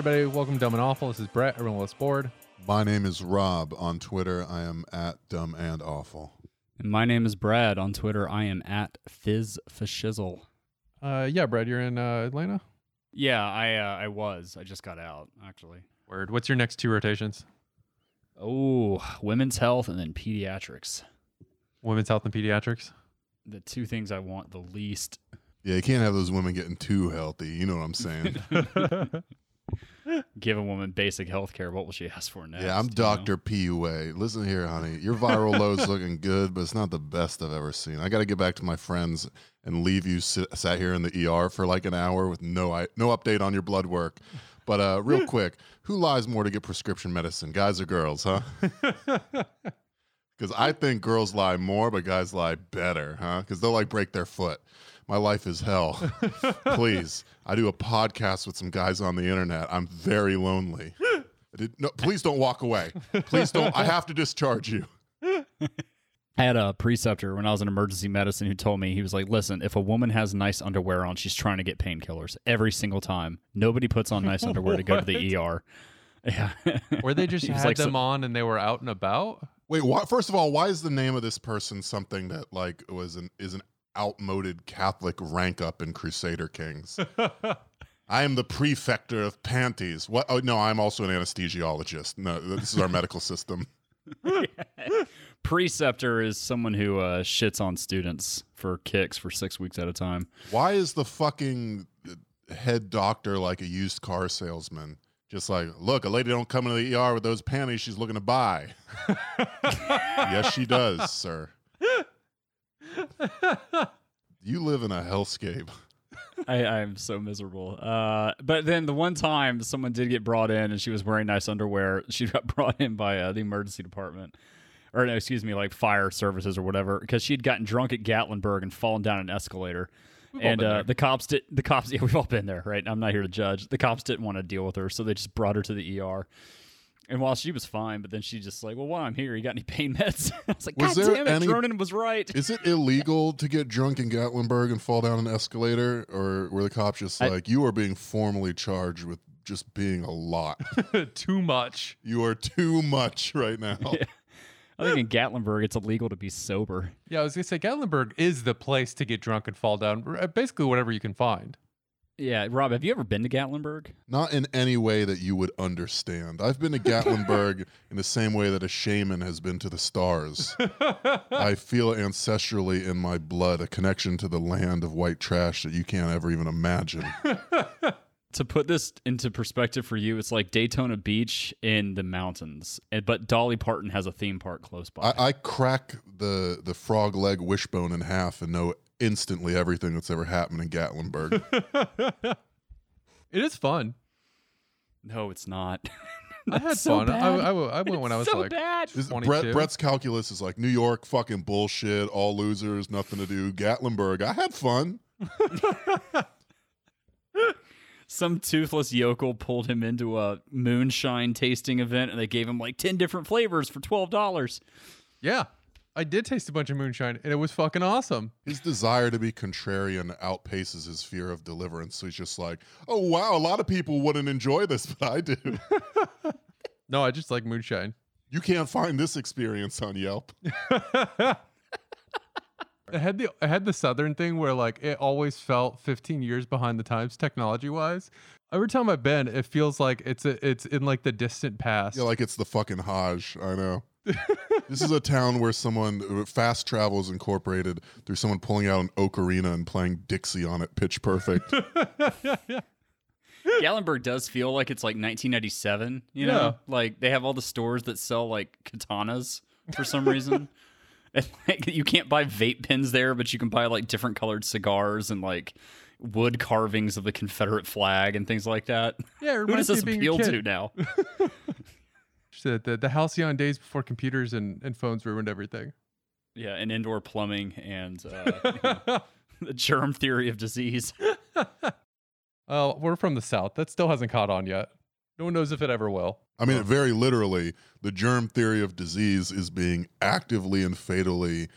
Everybody, welcome to Dumb and Awful. This is Brett. Everyone let's board. My name is Rob. On Twitter, I am at Dumb and Awful. And my name is Brad. On Twitter, I am at FizzFashizzle. Uh, yeah, Brad, you're in uh, Atlanta. Yeah, I uh, I was. I just got out, actually. Word. What's your next two rotations? Oh, women's health and then pediatrics. Women's health and pediatrics. The two things I want the least. Yeah, you can't have those women getting too healthy. You know what I'm saying? Give a woman basic health care. What will she ask for next? yeah, I'm? Dr. PUA. Listen here, honey. Your viral load's looking good, but it's not the best I've ever seen. I got to get back to my friends and leave you sit, sat here in the ER for like an hour with no I, no update on your blood work. But uh, real quick, who lies more to get prescription medicine, guys or girls, huh? Because I think girls lie more, but guys lie better, huh? Because they'll like break their foot. My life is hell. please, I do a podcast with some guys on the internet. I'm very lonely. I did, no, please don't walk away. Please don't. I have to discharge you. I had a preceptor when I was in emergency medicine who told me he was like, "Listen, if a woman has nice underwear on, she's trying to get painkillers every single time. Nobody puts on nice underwear to go to the ER." Yeah. Or they just had like, so- them on and they were out and about. Wait, why, first of all, why is the name of this person something that like was an is an outmoded Catholic rank up in Crusader Kings? I am the prefector of panties. What? Oh no, I'm also an anesthesiologist. No, this is our medical system. Preceptor is someone who uh, shits on students for kicks for six weeks at a time. Why is the fucking head doctor like a used car salesman? Just like, look, a lady don't come into the ER with those panties she's looking to buy. yes, she does, sir. You live in a hellscape. I, I'm so miserable. Uh, but then the one time someone did get brought in and she was wearing nice underwear, she got brought in by uh, the emergency department. Or no, excuse me, like fire services or whatever, because she'd gotten drunk at Gatlinburg and fallen down an escalator. We've and uh, the cops did. The cops, yeah, we've all been there, right? I'm not here to judge. The cops didn't want to deal with her, so they just brought her to the ER. And while she was fine, but then she just like, well, while I'm here, you got any pain meds? I was like, Was God there damn it, any- Dronin was right. Is it illegal to get drunk in Gatlinburg and fall down an escalator? Or were the cops just I- like, you are being formally charged with just being a lot? Too much. you are too much right now. Yeah. I think in Gatlinburg, it's illegal to be sober. Yeah, I was gonna say Gatlinburg is the place to get drunk and fall down. Basically, whatever you can find. Yeah, Rob, have you ever been to Gatlinburg? Not in any way that you would understand. I've been to Gatlinburg in the same way that a shaman has been to the stars. I feel ancestrally in my blood a connection to the land of white trash that you can't ever even imagine. To put this into perspective for you, it's like Daytona Beach in the mountains, eh, but Dolly Parton has a theme park close by. I, I crack the the frog leg wishbone in half and know instantly everything that's ever happened in Gatlinburg. It is fun. no, it's not. I had so fun. I, bad. I, I went when I was so like bad. This- 22. Brett, Brett's calculus is like New York, fucking bullshit, all losers, nothing to do. Gatlinburg, I had fun. Some toothless yokel pulled him into a moonshine tasting event, and they gave him like ten different flavors for twelve dollars. Yeah, I did taste a bunch of moonshine, and it was fucking awesome. His desire to be contrarian outpaces his fear of deliverance. So he's just like, oh, wow, a lot of people wouldn't enjoy this, but I do. No, I just like moonshine. you can't find this experience on Yelp. I had the I had the southern thing where like it always felt 15 years behind the times technology wise. Every time I've been, it feels like it's a, it's in like the distant past. Yeah, like it's the fucking Hajj. I know. this is a town where someone, fast travel is incorporated through someone pulling out an ocarina and playing Dixie on it, pitch perfect. Gatlinburg does feel like it's like 1997. You know, Yeah. like they have all the stores that sell like katanas for some reason. And, like, you can't buy vape pens there, but you can buy like different colored cigars and like wood carvings of the Confederate flag and things like that. yeah, it Who reminds does me this of being appeal to now? The, the, the halcyon days before computers and, and phones ruined everything. yeah, and indoor plumbing and uh, you know, the germ theory of disease. Oh, we're from the south. That still hasn't caught on yet. No one knows if it ever will. I mean, very literally, the germ theory of disease is being actively and fatally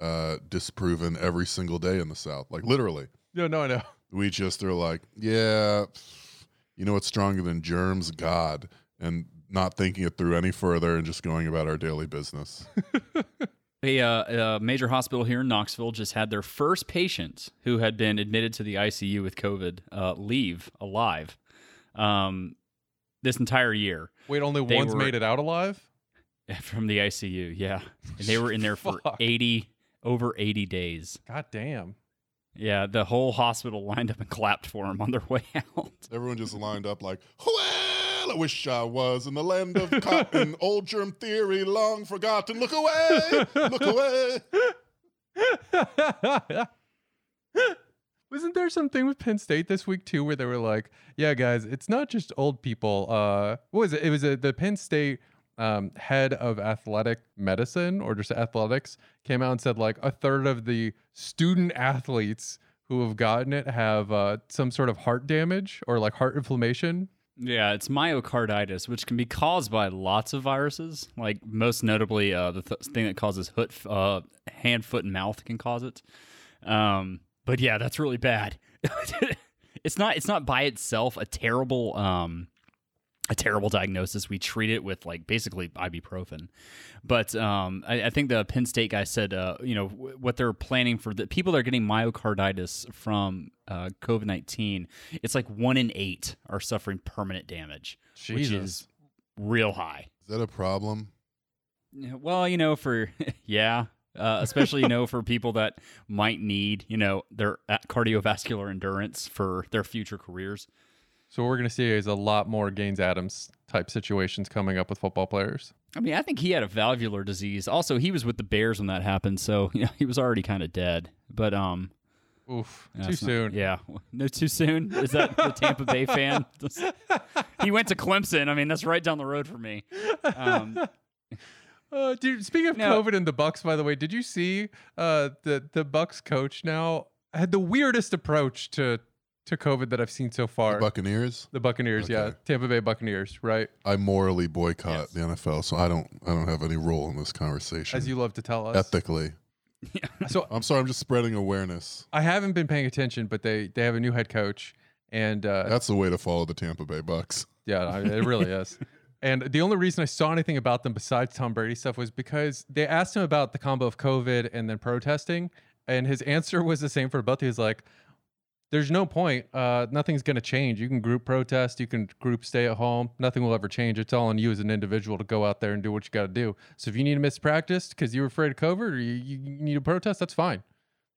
uh, disproven every single day in the South. Like, literally. No, no, I know. We just are like, yeah, you know what's stronger than germs? God. And not thinking it through any further and just going about our daily business. A, uh, a major hospital here in Knoxville just had their first patient who had been admitted to the ICU with COVID uh, leave alive um, this entire year Wait, only They one's were- made it out alive? from the ICU. Yeah, and they were in there for eighty over eighty days. God damn. Yeah, the whole hospital lined up and clapped for him on their way out. Everyone just lined up like, well, I wish I was in the land of cotton. Old germ theory, long forgotten. Look away, look away. Wasn't there something with Penn State this week too, where they were like, "Yeah, guys, it's not just old people." Uh, what was it? It was a, the Penn State um, head of athletic medicine or just athletics came out and said like a third of the student athletes who have gotten it have uh, some sort of heart damage or like heart inflammation. Yeah, it's myocarditis, which can be caused by lots of viruses. Like most notably, uh, the th- thing that causes foot, uh, hand, foot, and mouth can cause it. Um, but yeah, that's really bad. it's not. It's not by itself a terrible, um, a terrible diagnosis. We treat it with like basically ibuprofen. But um, I, I think the Penn State guy said, uh, you know, w- what they're planning for the people that are getting myocarditis from uh, COVID nineteen. It's like one in eight are suffering permanent damage, which is real high. Is that a problem? Well, you know, for yeah, uh, especially you know for people that might need you know their cardiovascular endurance for their future careers. So what we're gonna see is a lot more Gaines Adams type situations coming up with football players. I mean, I think he had a valvular disease. Also, he was with the Bears when that happened, so you know, he was already kind of dead. But um, Oof, too that's not- soon. yeah, no, too soon. Is that the Tampa Bay fan? he went to Clemson. I mean, that's right down the road for me. Um, Uh, dude, speaking of No. COVID and the Bucks, by the way, did you see uh, the the Bucks coach now had the weirdest approach to to COVID that I've seen so far. The Buccaneers. The Buccaneers, yeah, Tampa Bay Buccaneers, right? I morally boycott Yes. the NFL, so I don't. I don't have any role in this conversation. As you love to tell us. ethically. So I'm sorry. I'm just spreading awareness. I haven't been paying attention, but they they have a new head coach, and uh, That's the way to follow the Tampa Bay Bucks. Yeah, I it really is. And the only reason I saw anything about them besides Tom Brady stuff was because they asked him about the combo of COVID and then protesting, and his answer was the same for both. He was like, "There's no point. Uh, nothing's going to change. You can group protest, you can group stay at home. Nothing will ever change. It's all on you as an individual to go out there and do what you got to do. So if you need to miss practice because you're afraid of COVID or you, you need to protest, that's fine."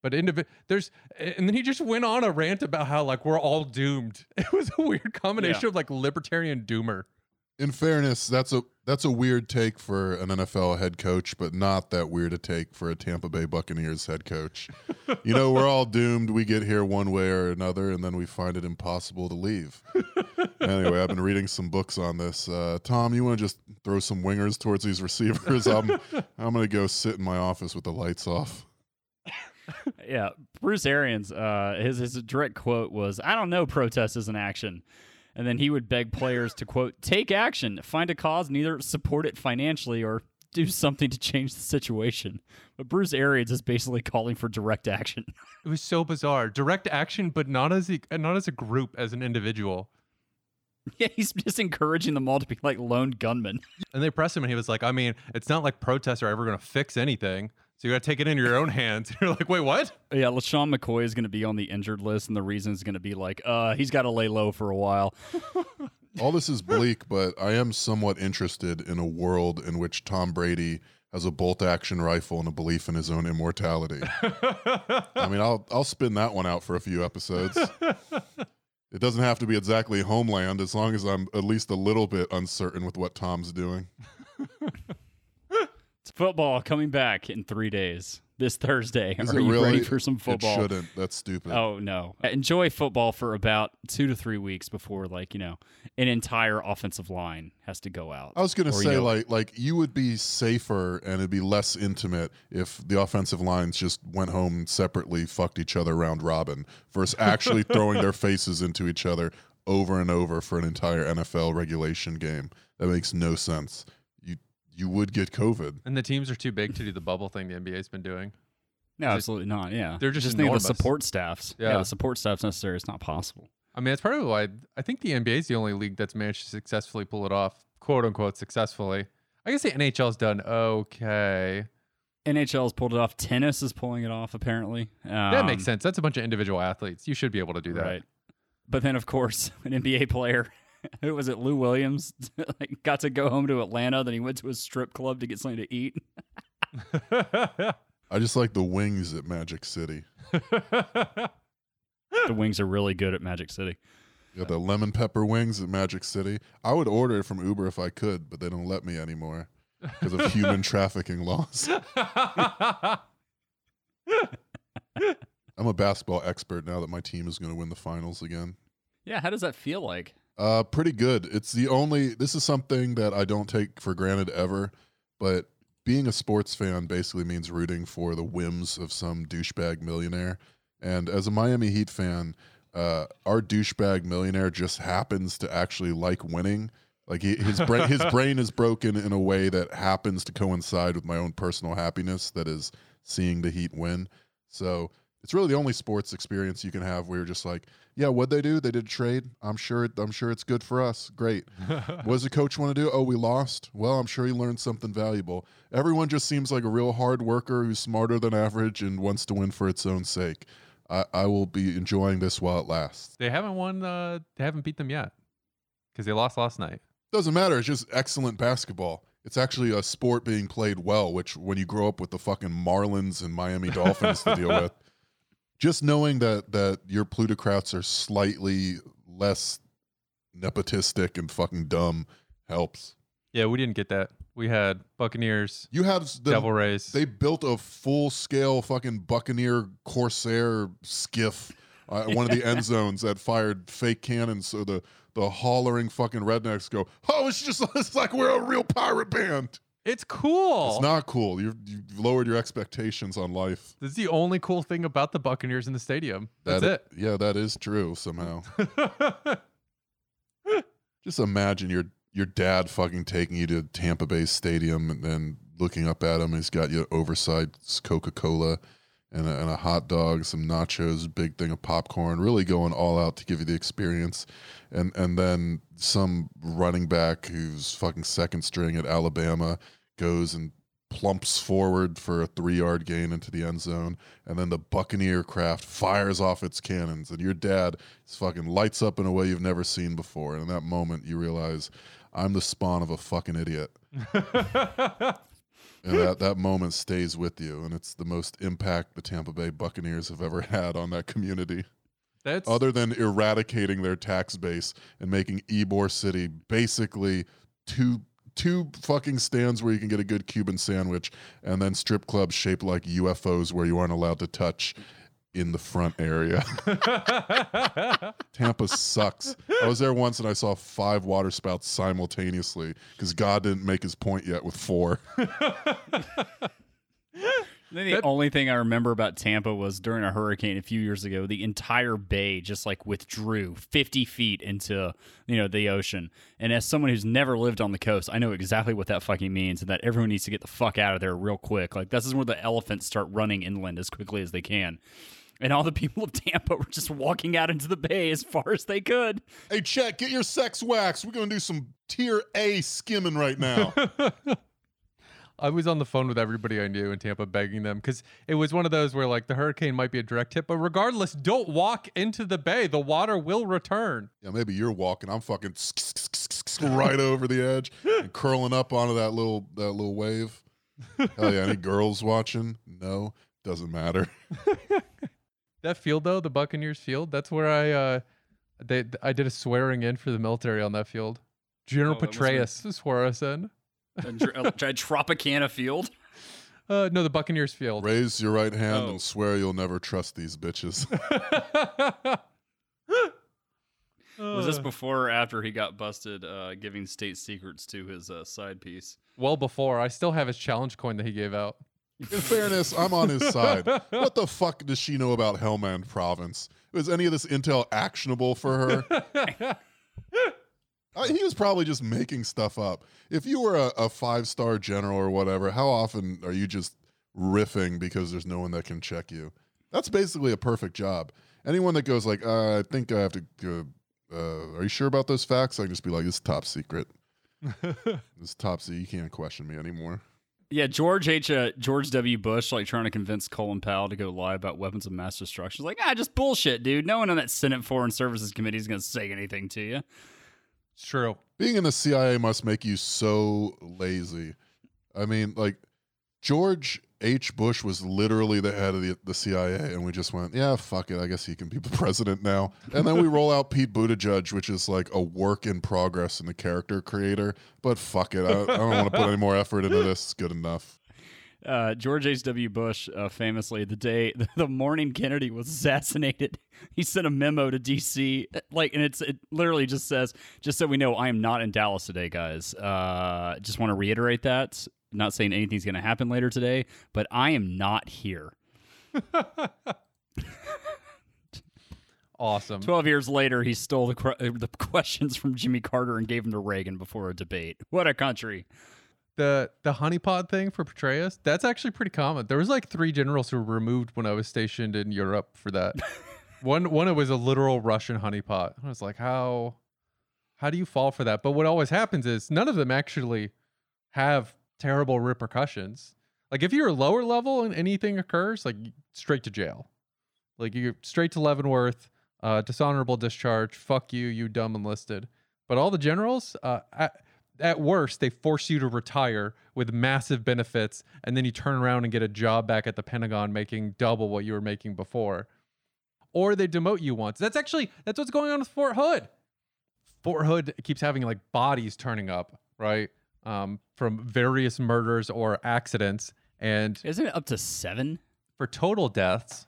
But indivi- there's, and then he just went on a rant about how like we're all doomed. It was a weird combination of like libertarian doomer. In fairness, that's a that's a weird take for an NFL head coach, but not that weird a take for a Tampa Bay Buccaneers head coach. you know, we're all doomed. We get here one way or another, and then we find it impossible to leave. anyway, I've been reading some books on this. Uh, Tom, you want to just throw some wingers towards these receivers? I'm I'm gonna go sit in my office with the lights off. yeah, Bruce Arians, uh, his his direct quote was, "I don't know, protest is an action," and then he would beg players to quote, "Take action, find a cause, and either support it financially or do something to change the situation." But Bruce Arians is basically calling for direct action. It was so bizarre. Direct action, but not as a, not as a group, as an individual. yeah, he's just encouraging them all to be like lone gunmen. And they pressed him, and he was like, "I mean, it's not like protests are ever going to fix anything. So you got to take it into your own hands." You're like, "Wait, what?" Yeah, LeSean McCoy is going to be on the injured list, and the reason is going to be like, uh, he's got to lay low for a while. All this is bleak, but I am somewhat interested in a world in which Tom Brady has a bolt action rifle and a belief in his own immortality. I mean, I'll I'll spin that one out for a few episodes. It doesn't have to be exactly Homeland as long as I'm at least a little bit uncertain with what Tom's doing. It's football coming back in three days. This Thursday. Is Are you really? ready for some football? It shouldn't. That's stupid. Oh no! Enjoy football for about two to three weeks before, like you know, an entire offensive line has to go out. I was gonna Or, you say know- like like you would be safer and it'd be less intimate if the offensive lines just went home separately fucked each other round robin versus actually throwing their faces into each other over and over for an entire NFL regulation game. That makes no sense. You you would get COVID. And the teams are too big to do the bubble thing the NBA's been doing. No, absolutely not. Yeah, They're just think of the support staffs. Yeah. Yeah. the support staff's necessary. It's not possible. I mean, that's probably why I think the NBA is the only league that's managed to successfully pull it off, quote unquote, successfully. I guess the NHL's done okay. NHL's pulled it off. Tennis is pulling it off. Apparently, that Um, makes sense. That's a bunch of individual athletes. You should be able to do that. Right. But then, of course, an NBA player, who was it, Lou Williams, like, got to go home to Atlanta. Then he went to a strip club to get something to eat. I just like the wings at Magic City. the wings are really good at Magic City. Got the lemon pepper wings at Magic City. I would order it from Uber if I could, but they don't let me anymore because of human trafficking laws. I'm a basketball expert now that my team is going to win the finals again. Yeah, how does that feel like? Uh, pretty good. It's the only. This is something that I don't take for granted ever, but being a sports fan basically means rooting for the whims of some douchebag millionaire. And as a Miami Heat fan, uh, our douchebag millionaire just happens to actually like winning. Like he, his brain, his brain is broken in a way that happens to coincide with my own personal happiness. That is seeing the Heat win. So it's really the only sports experience you can have where you're just like, yeah, what'd they do? They did a trade. I'm sure. I'm sure it's good for us. Great. what does the coach want to do? Oh, we lost. Well, I'm sure he learned something valuable. Everyone just seems like a real hard worker who's smarter than average and wants to win for its own sake. I, I will be enjoying this while it lasts. they haven't won. Uh, they haven't beat them yet because they lost last night. Doesn't matter. It's just excellent basketball. It's actually a sport being played well, which when you grow up with the fucking Marlins and Miami Dolphins to deal with, just knowing that that your plutocrats are slightly less nepotistic and fucking dumb helps. Yeah, we didn't get that. We had Buccaneers, You have the, Devil Rays. they built a full scale fucking Buccaneer Corsair skiff uh, one of the end zones that fired fake cannons so the the hollering fucking rednecks go, oh, it's just it's like we're a real pirate band. It's cool. It's not cool. You've, you've lowered your expectations on life. This is the only cool thing about the Buccaneers in the stadium. That's That- Yeah, that is true somehow. Just imagine your your dad fucking taking you to Tampa Bay Stadium and then looking up at him. He's got your oversized Coca Cola and a, and a hot dog, some nachos, big thing of popcorn. Really going all out to give you the experience. And and then some running back who's fucking second string at Alabama goes and plumps forward for a three yard gain into the end zone, and then the Buccaneer craft fires off its cannons, and your dad fucking lights up in a way you've never seen before. And in that moment, you realize I'm the spawn of a fucking idiot. And that, that moment stays with you, and it's the most impact the Tampa Bay Buccaneers have ever had on that community, That's other than eradicating their tax base and making Ybor City basically two two fucking stands where you can get a good Cuban sandwich, and then strip clubs shaped like UFOs where you aren't allowed to touch in the front area. Tampa sucks. I was there once and I saw five water spouts simultaneously because God didn't make his point yet with four. I think the only thing I remember about Tampa was during a hurricane a few years ago, the entire bay just like withdrew 50 feet into, you know, the ocean. And as someone who's never lived on the coast, I know exactly what that fucking means and that everyone needs to get the fuck out of there real quick. Like this is where the elephants start running inland as quickly as they can. And all the people of Tampa were just walking out into the bay as far as they could. hey, Chet, get your sex wax. We're going to do some tier A skimming right now. I was on the phone with everybody I knew in Tampa begging them because it was one of those where like the hurricane might be a direct hit, but regardless, don't walk into the bay. The water will return. yeah, maybe you're walking. I'm fucking right over the edge and curling up onto that little that little wave. Hell yeah! Any girls watching? No, doesn't matter. That field though, the Buccaneers field, that's where I uh they I did a swearing in for the military on that field. General Oh, that been- Petraeus swore us in. And dr- uh, tried Tropicana Field. Uh no, the Buccaneers field. Raise your right hand Oh. and swear you'll never trust these bitches. Was this Uh, before or after he got busted uh, giving state secrets to his uh, side piece? well before. I still have his challenge coin that he gave out. In fairness, I'm on his side. What the fuck does she know about Helmand Province? Was any of this intel actionable for her? Uh, he was probably just making stuff up. If you were a, a five star general or whatever, how often are you just riffing because there's no one that can check you? That's basically a perfect job. Anyone that goes like, uh, I think I have to go. Uh, are you sure about those facts? I can just be like, it's top secret. It's top secret. You can't question me anymore. Yeah, George H. Uh, George W. Bush, like trying to convince Colin Powell to go lie about weapons of mass destruction. He's like, ah, just bullshit, dude. No one on that Senate Foreign Services Committee is going to say anything to you. It's true. Being in the CIA must make you so lazy. I mean, like George H. Bush was literally the head of the, the CIA, and we just went, yeah, fuck it. I guess he can be the president now. And then we roll out Pete Buttigieg, which is like a work in progress in the character creator. But fuck it. I, I don't want to put any more effort into this. It's good enough. Uh, George H.W. Bush, uh, famously, the day, the morning Kennedy was assassinated, he sent a memo to D.C. Like, and it's it literally just says, just so we know, I am not in Dallas today, guys. Uh, just want to reiterate that. Not saying anything's going to happen later today, but I am not here. Awesome. Twelve years later, he stole the the questions from Jimmy Carter and gave them to Reagan before a debate. What a country! the the honeypot thing for Petraeus, that's actually pretty common. There was like three generals who were removed when I was stationed in Europe for that. one one it was a literal Russian honeypot. I was like, how how do you fall for that? But what always happens is none of them actually have terrible repercussions. Like if you're lower level and anything occurs, like straight to jail. Like you're straight to Leavenworth, uh, dishonorable discharge. Fuck you, you dumb enlisted. But all the generals, uh, at, at worst, they force you to retire with massive benefits, and then you turn around and get a job back at the Pentagon making double what you were making before. Or they demote you once. That's actually that's what's going on with Fort Hood. Fort Hood keeps having like bodies turning up, right? Um, from various murders or accidents. And Isn't it up to seven? for total deaths,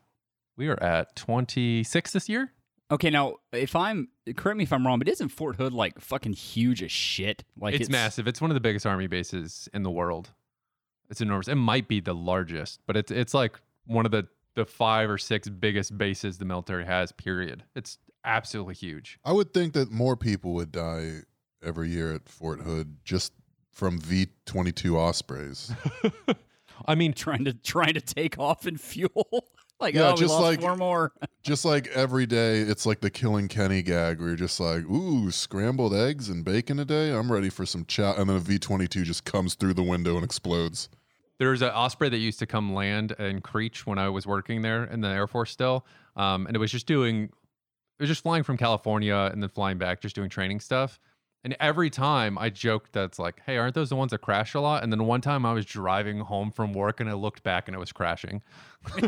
we are at 26 this year. Okay, now if I'm correct me if I'm wrong, but isn't Fort Hood like fucking huge as shit? Like it's, massive. It's one of the biggest army bases in the world. It's enormous. It might be the largest, but it's it's like one of the the five or six biggest bases the military has. Period. It's absolutely huge. I would think that more people would die every year at Fort Hood just from V twenty two Ospreys. I mean, trying to trying to take off in fuel. like Yeah, oh, we just lost like- four more. just like every day, it's like the Killing Kenny gag where you're just like, ooh, scrambled eggs and bacon a day. I'm ready for some chow. And then a V twenty two just comes through the window and explodes. There's an osprey that used to come land in Creech when I was working there in the Air Force still, um, and it was just doing, it was just flying from California and then flying back, just doing training stuff. And every time I joked that's like, hey, aren't those the ones that crash a lot? And then one time I was driving home from work and I looked back and it was crashing.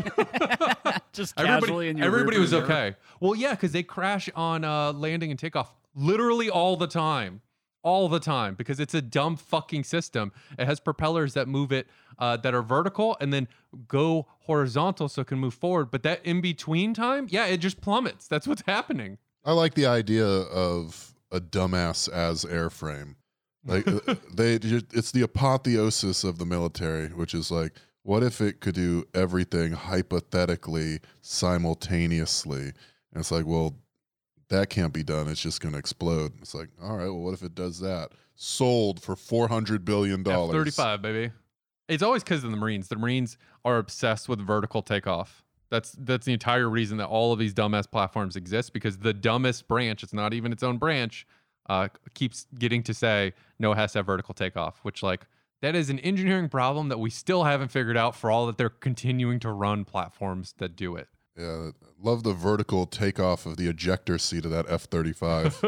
just casually Everybody, in your everybody was mirror. okay. Well, yeah, because they crash on uh, landing and takeoff literally all the time, all the time, because it's a dumb fucking system. It has propellers that move it uh, that are vertical and then go horizontal so it can move forward. But that in between time, yeah, it just plummets. That's what's happening. I like the idea of a dumbass as airframe. Like uh, they, ju- it's the apotheosis of the military, which is like, what if it could do everything hypothetically simultaneously? And it's like, well, that can't be done. It's just going to explode. It's like, all right, well, what if it does that? Sold for four hundred billion dollars. thirty five, baby. It's always because of the Marines. The Marines are obsessed with vertical takeoff. That's that's the entire reason that all of these dumbass platforms exist because the dumbest branch, it's not even its own branch, uh, keeps getting to say no, it has to have vertical takeoff, which like that is an engineering problem that we still haven't figured out for all that they're continuing to run platforms that do it. Yeah, love the vertical takeoff of the ejector seat of that F thirty five,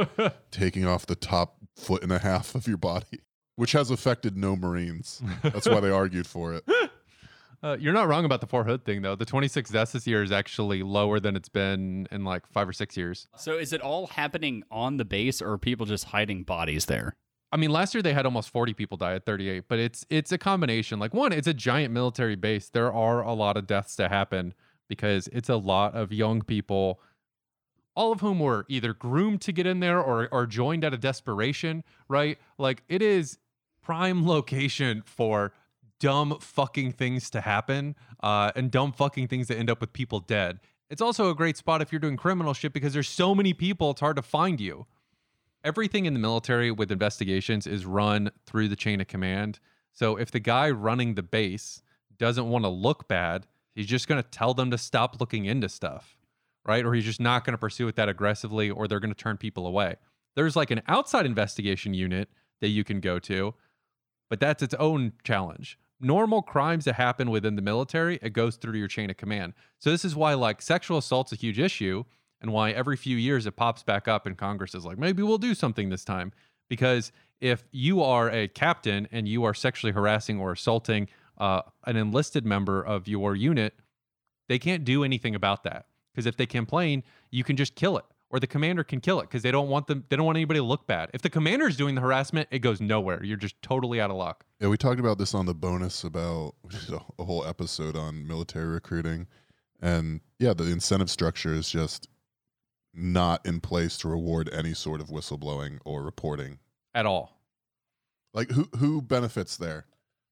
taking off the top foot and a half of your body, which has affected no Marines. That's why they argued for it. Uh, you're not wrong about the Fort Hood thing though. The 26 deaths this year is actually lower than it's been in like five or six years. So is it all happening on the base, or are people just hiding bodies there? I mean, last year they had almost 40 people die at 38, but it's it's a combination. Like one, it's a giant military base. There are a lot of deaths to happen because it's a lot of young people, all of whom were either groomed to get in there or or joined out of desperation, right? Like it is prime location for dumb fucking things to happen uh, and dumb fucking things that end up with people dead. It's also a great spot if you're doing criminal shit because there's so many people, it's hard to find you everything in the military with investigations is run through the chain of command. So if the guy running the base doesn't want to look bad, He's just going to tell them to stop looking into stuff, right? Or he's just not going to pursue it that aggressively, or they're going to turn people away. There's like an outside investigation unit that you can go to, but that's its own challenge. Normal crimes that happen within the military, it goes through your chain of command. So this is why like sexual assault's a huge issue and why every few years it pops back up and Congress is like, maybe we'll do something this time. Because if you are a captain and you are sexually harassing or assaulting uh, an enlisted member of your unit, they can't do anything about that. Because if they complain, you can just kill it or the commander can kill it because they don't want them they don't want anybody to look bad. If the commander is doing the harassment, it goes nowhere. You're just totally out of luck. Yeah, we talked about this on the bonus about a whole episode on military recruiting. And yeah, the incentive structure is just not in place to reward any sort of whistleblowing or reporting at all. Like who who benefits there?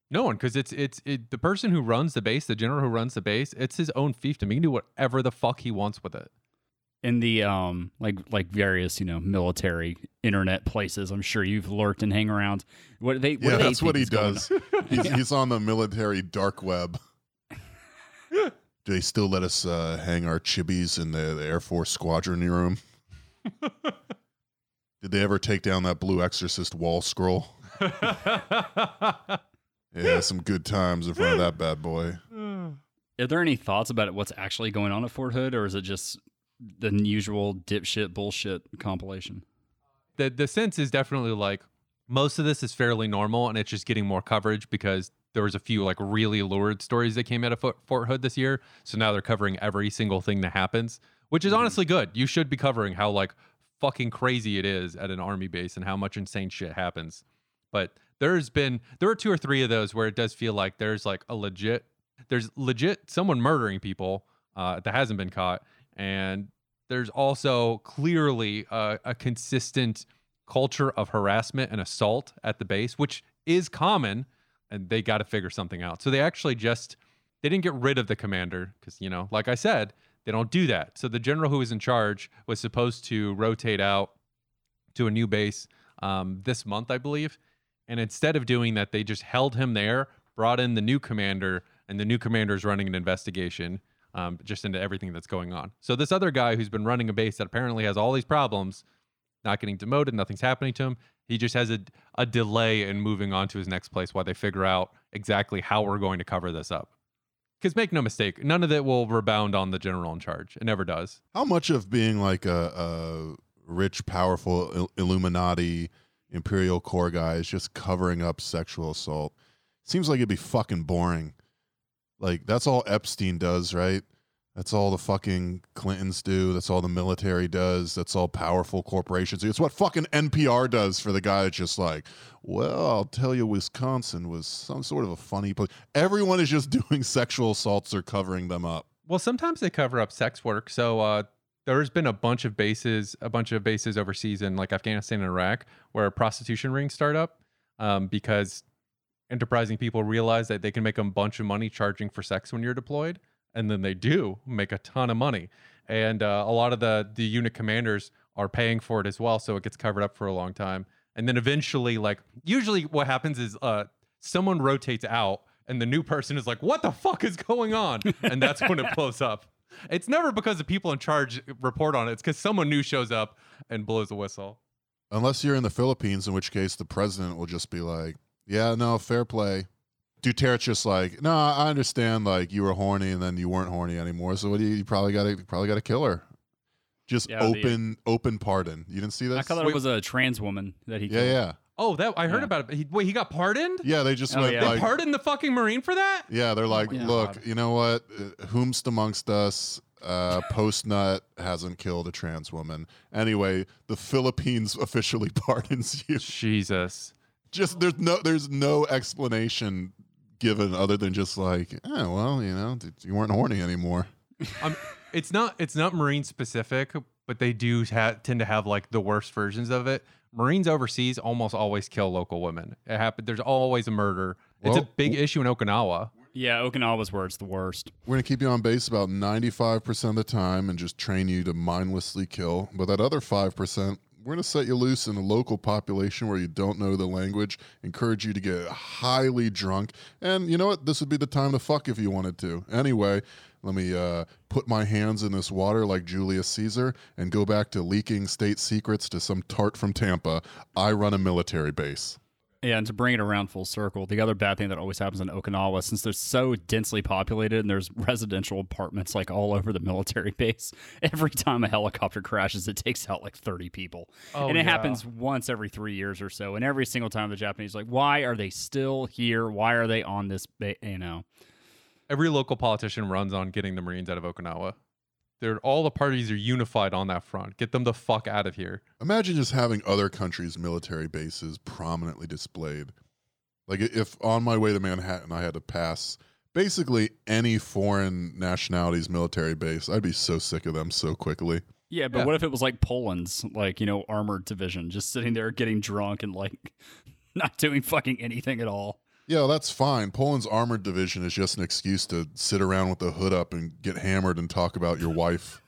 No one, because it's it's it, the person who runs the base, the general who runs the base. It's his own fiefdom. He can do whatever the fuck he wants with it in the um like like various you know military internet places. I'm sure you've lurked and hang around. What they what yeah do that's what he does. he's, Yeah. he's on the military dark web. Do they still let us uh, hang our chibis in the, the air force squadron room. Did they ever take down that blue exorcist wall scroll? Yeah some good times in front of that bad boy. Are there any thoughts about what's actually going on at fort hood or is it just the usual dipshit bullshit compilation the the sense is definitely like most of this is fairly normal and it's just getting more coverage because there was a few like really lurid stories that came out of Fort, Fort Hood this year. So now they're covering every single thing that happens, which is honestly good. You should be covering how like fucking crazy it is at an army base and how much insane shit happens. But there's been there are two or three of those where it does feel like there's like a legit there's legit someone murdering people uh, that hasn't been caught and there's also clearly a, a consistent culture of harassment and assault at the base, which is common, and they got to figure something out. So they actually just they didn't get rid of the commander because you know, like I said, they don't do that. So the general who was in charge was supposed to rotate out to a new base um, this month, I believe, and instead of doing that, they just held him there, brought in the new commander, and the new commander is running an investigation um, just into everything that's going on. So this other guy who's been running a base that apparently has all these problems, not getting demoted, nothing's happening to him. He just has a, a delay in moving on to his next place while they figure out exactly how we're going to cover this up. Because make no mistake, none of it will rebound on the general in charge. It never does. How much of being like a, a rich, powerful Il- Illuminati Imperial Core guy is just covering up sexual assault? Seems like it'd be fucking boring. Like that's all Epstein does, right? That's all the fucking Clintons do. That's all the military does. That's all powerful corporations. It's what fucking NPR does for the guy that's just like, well, I'll tell you, Wisconsin was some sort of a funny place. Everyone is just doing sexual assaults or covering them up. Well, sometimes they cover up sex work. So uh, there's been a bunch of bases, a bunch of bases overseas in like Afghanistan and Iraq where prostitution rings start up um, because enterprising people realize that they can make a bunch of money charging for sex when you're deployed, and then they do make a ton of money. And uh, a lot of the the unit commanders are paying for it as well, so it gets covered up for a long time. And then eventually, like usually, what happens is uh, someone rotates out, and the new person is like, "What the fuck is going on?" And that's when it blows up. It's never because the people in charge report on it. It's because someone new shows up and blows a whistle. Unless you're in the Philippines, in which case the president will just be like, "Yeah, no, fair play." Duterte's just like, "No, I understand. Like you were horny and then you weren't horny anymore. So what do you, you probably got to probably got to kill her." Just Yeah, the- open open pardon. You didn't see this? i thought Wait- it was a trans woman that he yeah, killed. yeah, Oh, that I heard Yeah. about it. He, wait, he got pardoned. yeah. They just Oh, went yeah. They like, pardoned the fucking marine for that. yeah. They're like, my "Look, God. you know what? Uh, Whomst amongst us." Uh, post nut hasn't killed a trans woman. Anyway, the Philippines officially pardons you. Jesus. Just there's no there's no explanation given other than just like, oh well, you know, you weren't horny anymore. Um, it's not it's not marine specific, but they do ha- tend to have like the worst versions of it. Marines overseas almost always kill local women. It happened. There's always a murder. It's a Well, big issue in Okinawa. yeah okinawa's where it's the worst We're gonna keep you on base about ninety five percent of the time and just train you to mindlessly kill. But that other five percent, we're going to set you loose in a local population where you don't know the language, encourage you to get highly drunk. And you know what? This would be the time to fuck if you wanted to. Anyway, let me uh, put my hands in this water like Julius Caesar and go back to leaking state secrets to some tart from Tampa. I run a military base. Yeah, and to bring it around full circle, the other bad thing that always happens in Okinawa, since they're so densely populated and there's residential apartments like all over the military base, every time a helicopter crashes, it takes out like 30 people. Oh, and it yeah. happens once every three years or so. And every single time the Japanese are like, why are they still here? Why are they on this? Ba-? You know, Every local politician runs on getting the Marines out of Okinawa. They're all the parties are unified on that front. Get them the fuck out of here. Imagine just having other countries' military bases prominently displayed. Like if on my way to Manhattan I had to pass basically any foreign nationality's military base, I'd be so sick of them so quickly. yeah. But Yeah. what if it was like Poland's, like you know, armored division, just sitting there getting drunk and like not doing fucking anything at all? Yeah, that's fine. Poland's armored division is just an excuse to sit around with the hood up and get hammered and talk about your wife.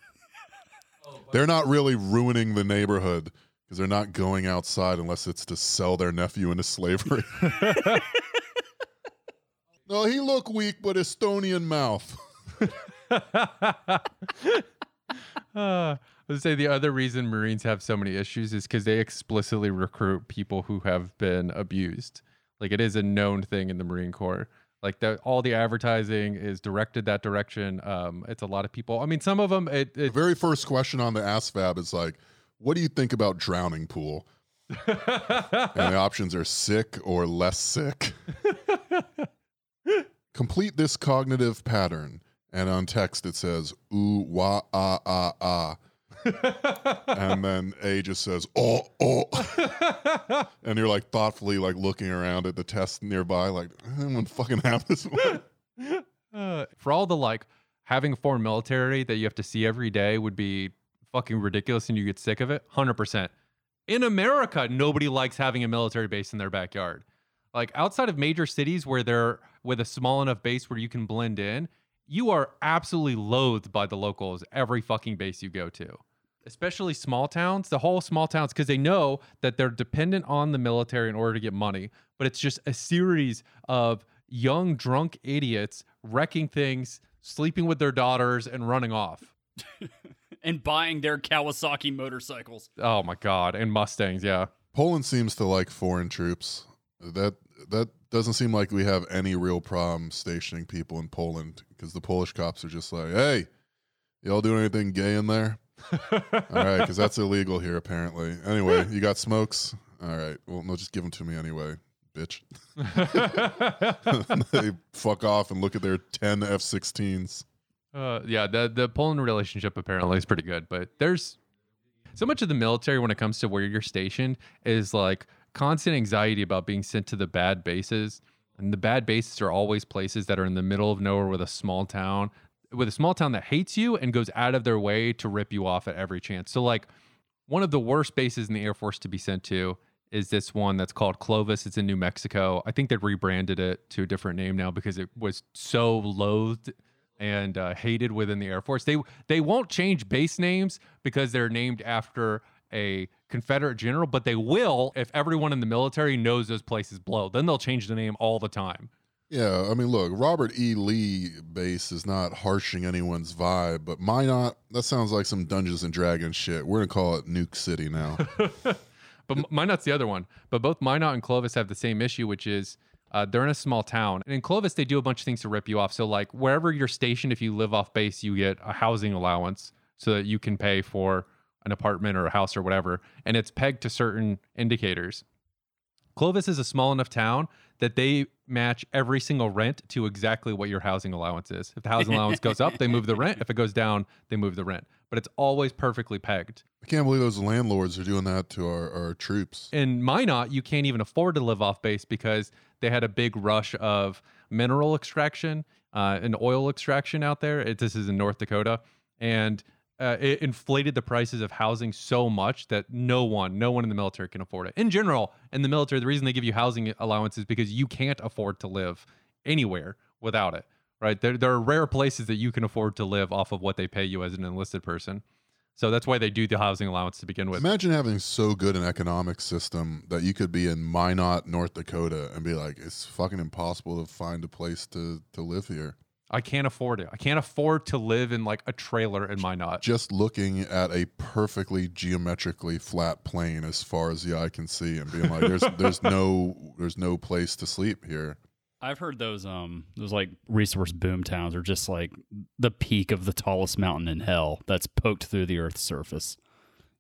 They're not really ruining the neighborhood because they're not going outside unless it's to sell their nephew into slavery. no, he look weak, but Estonian mouth. Uh, I would say the other reason Marines have so many issues is because they explicitly recruit people who have been abused. Like it is a known thing in the Marine Corps. Like that, all the advertising is directed that direction. Um, it's a lot of people. I mean, some of them. It, The very first question on the ASVAB is like, what do you think about drowning pool? And the options are sick or less sick. Complete this cognitive pattern. And on text it says, ooh, wah, ah, ah, ah. and then A just says, oh, oh. and you're like thoughtfully like looking around at the test nearby, like, I'm gonna fucking have this one. Uh, for all the like having foreign military that you have to see every day would be fucking ridiculous and you get sick of it 100% in america nobody likes having a military base in their backyard like outside of major cities where they're with a small enough base where you can blend in you are absolutely loathed by the locals every fucking base you go to especially small towns the whole small towns because they know that they're dependent on the military in order to get money but it's just a series of young drunk idiots wrecking things sleeping with their daughters and running off And buying their Kawasaki motorcycles. oh my god and mustangs yeah Poland seems to like foreign troops. That that doesn't seem like we have any real problem stationing people in Poland because the Polish cops are just like, "Hey, y'all doing anything gay in there?" All right, because that's illegal here apparently. Anyway, you got smokes. All right, well, no, just give them to me anyway, bitch. they fuck off and look at their ten F-16s. Uh, yeah, the the Poland relationship apparently is pretty good, but there's so much of the military when it comes to where you're stationed is like constant anxiety about being sent to the bad bases, and the bad bases are always places that are in the middle of nowhere with a small town, with a small town that hates you and goes out of their way to rip you off at every chance. So like one of the worst bases in the Air Force to be sent to is this one that's called Clovis. It's in New Mexico. I think they rebranded it to a different name now because it was so loathed and uh, hated within the Air Force. They they won't change base names because they're named after a Confederate general, but they will if everyone in the military knows those places blow. Then they'll change the name all the time. Yeah, I mean, look, Robert E. Lee base is not harshing anyone's vibe, but Minot, that sounds like some Dungeons and Dragons shit. We're gonna call it Nuke City now. But Minot's the other one. But both Minot and Clovis have the same issue, which is uh, they're in a small town. And in Clovis, they do a bunch of things to rip you off. So, like, wherever you're stationed, if you live off base, you get a housing allowance so that you can pay for an apartment or a house or whatever. And it's pegged to certain indicators. Clovis is a small enough town that they match every single rent to exactly what your housing allowance is. If the housing allowance goes up, they move the rent. If it goes down, they move the rent. But it's always perfectly pegged. I can't believe those landlords are doing that to our, our troops. in Minot, you can't even afford to live off base because they had a big rush of mineral extraction uh, and oil extraction out there. It, this is in North Dakota, and uh, it inflated the prices of housing so much that no one, no one in the military can afford it. In general, in the military, the reason they give you housing allowance is because you can't afford to live anywhere without it. Right? There, there are rare places that you can afford to live off of what they pay you as an enlisted person. So that's why they do the housing allowance to begin with. Imagine having so good an economic system that you could be in Minot, North Dakota, and be like, it's fucking impossible to find a place to to live here. I can't afford it. I can't afford to live in like a trailer in Minot. Just looking at a perfectly geometrically flat plane as far as the eye can see, and being like, there's there's no there's no place to sleep here. I've heard those um those like resource boom towns are just like the peak of the tallest mountain in hell that's poked through the Earth's surface.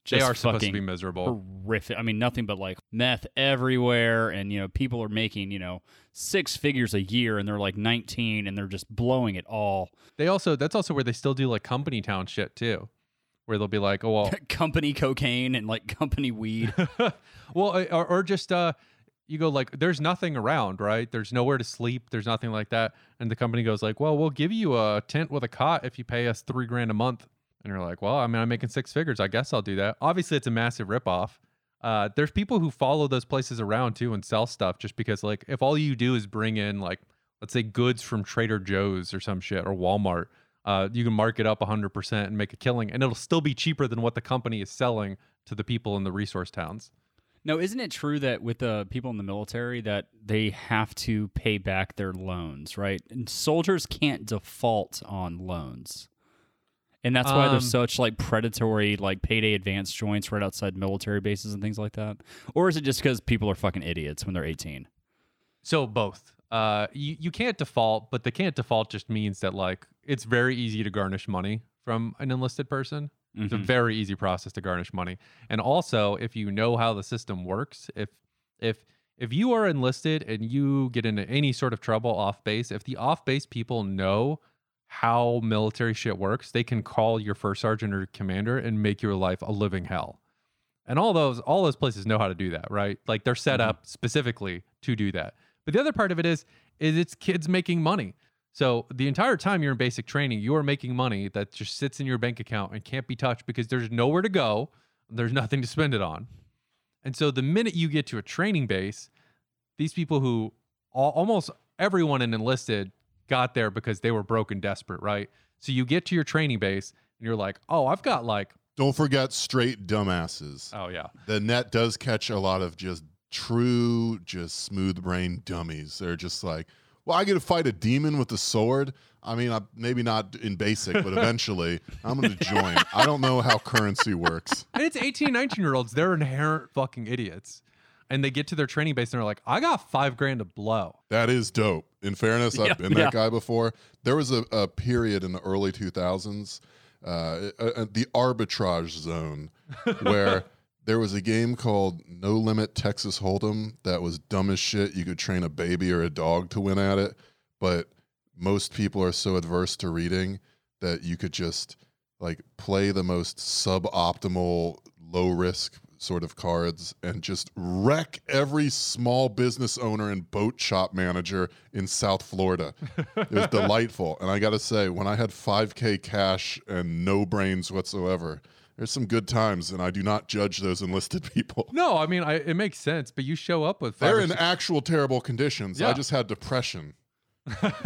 They are supposed to be miserable. horrific. I mean, nothing but like meth everywhere, and you know, people are making you know six figures a year, and they're like 19, and they're just blowing it all. They also that's also where they still do like company town shit too, where they'll be like, oh well, company cocaine and like company weed. well, uh, or, or just uh, you go like, there's nothing around, right? There's nowhere to sleep. There's nothing like that, and the company goes like, well, we'll give you a tent with a cot if you pay us three grand a month. And you're like, well, I mean, I'm making six figures. I guess I'll do that. Obviously, it's a massive ripoff. Uh, there's people who follow those places around too and sell stuff just because, like, if all you do is bring in, like, let's say goods from Trader Joe's or some shit or Walmart, uh, you can mark it up 100% and make a killing, and it'll still be cheaper than what the company is selling to the people in the resource towns. no, isn't it true that with the people in the military that they have to pay back their loans, right? And soldiers can't default on loans. And that's why Um, there's such like predatory like payday advance joints right outside military bases and things like that. Or is it just because people are fucking idiots when they're 18? So both. Uh, you you can't default, but the can't default just means that like it's very easy to garnish money from an enlisted person. It's a Mhm. very easy process to garnish money. And also, if you know how the system works, if if if you are enlisted and you get into any sort of trouble off base, if the off base people know how military shit works, they can call your first sergeant or commander and make your life a living hell. And all those all those places know how to do that, right? Like they're set Mhm. up specifically to do that. But the other part of it is is it's kids making money. So the entire time you're in basic training, you are making money that just sits in your bank account and can't be touched because there's nowhere to go. There's nothing to spend it on. And so the minute you get to a training base, these people who almost everyone in enlisted got there because they were broke and desperate, right? So you get to your training base and you're like, "Oh, I've got like, Don't forget straight dumbasses. oh yeah. The net does catch a lot of just true, just smooth brain dummies. They're just like, well, I get to fight a demon with a sword. I mean, I, maybe not in basic, but eventually I'm going to join. I don't know how currency works. And it's 18, 19 year olds. They're inherent fucking idiots. And they get to their training base and they're like, I got five grand to blow. That is dope. In fairness, I've Yeah, been that yeah. guy before. There was a, a period in the early 2000s, uh, uh, uh, the arbitrage zone, where there was a game called No Limit Texas Hold'em that was dumb as shit. You could train a baby or a dog to win at it, but most people are so adverse to reading that you could just like play the most suboptimal, low risk sort of cards and just wreck every small business owner and boat shop manager in South Florida. it was delightful. And I got to say, when I had 5K cash and no brains whatsoever, there's some good times, and I do not judge those enlisted people. No, I mean, I, it makes sense, but you show up with They're in six- actual terrible conditions. I just had depression and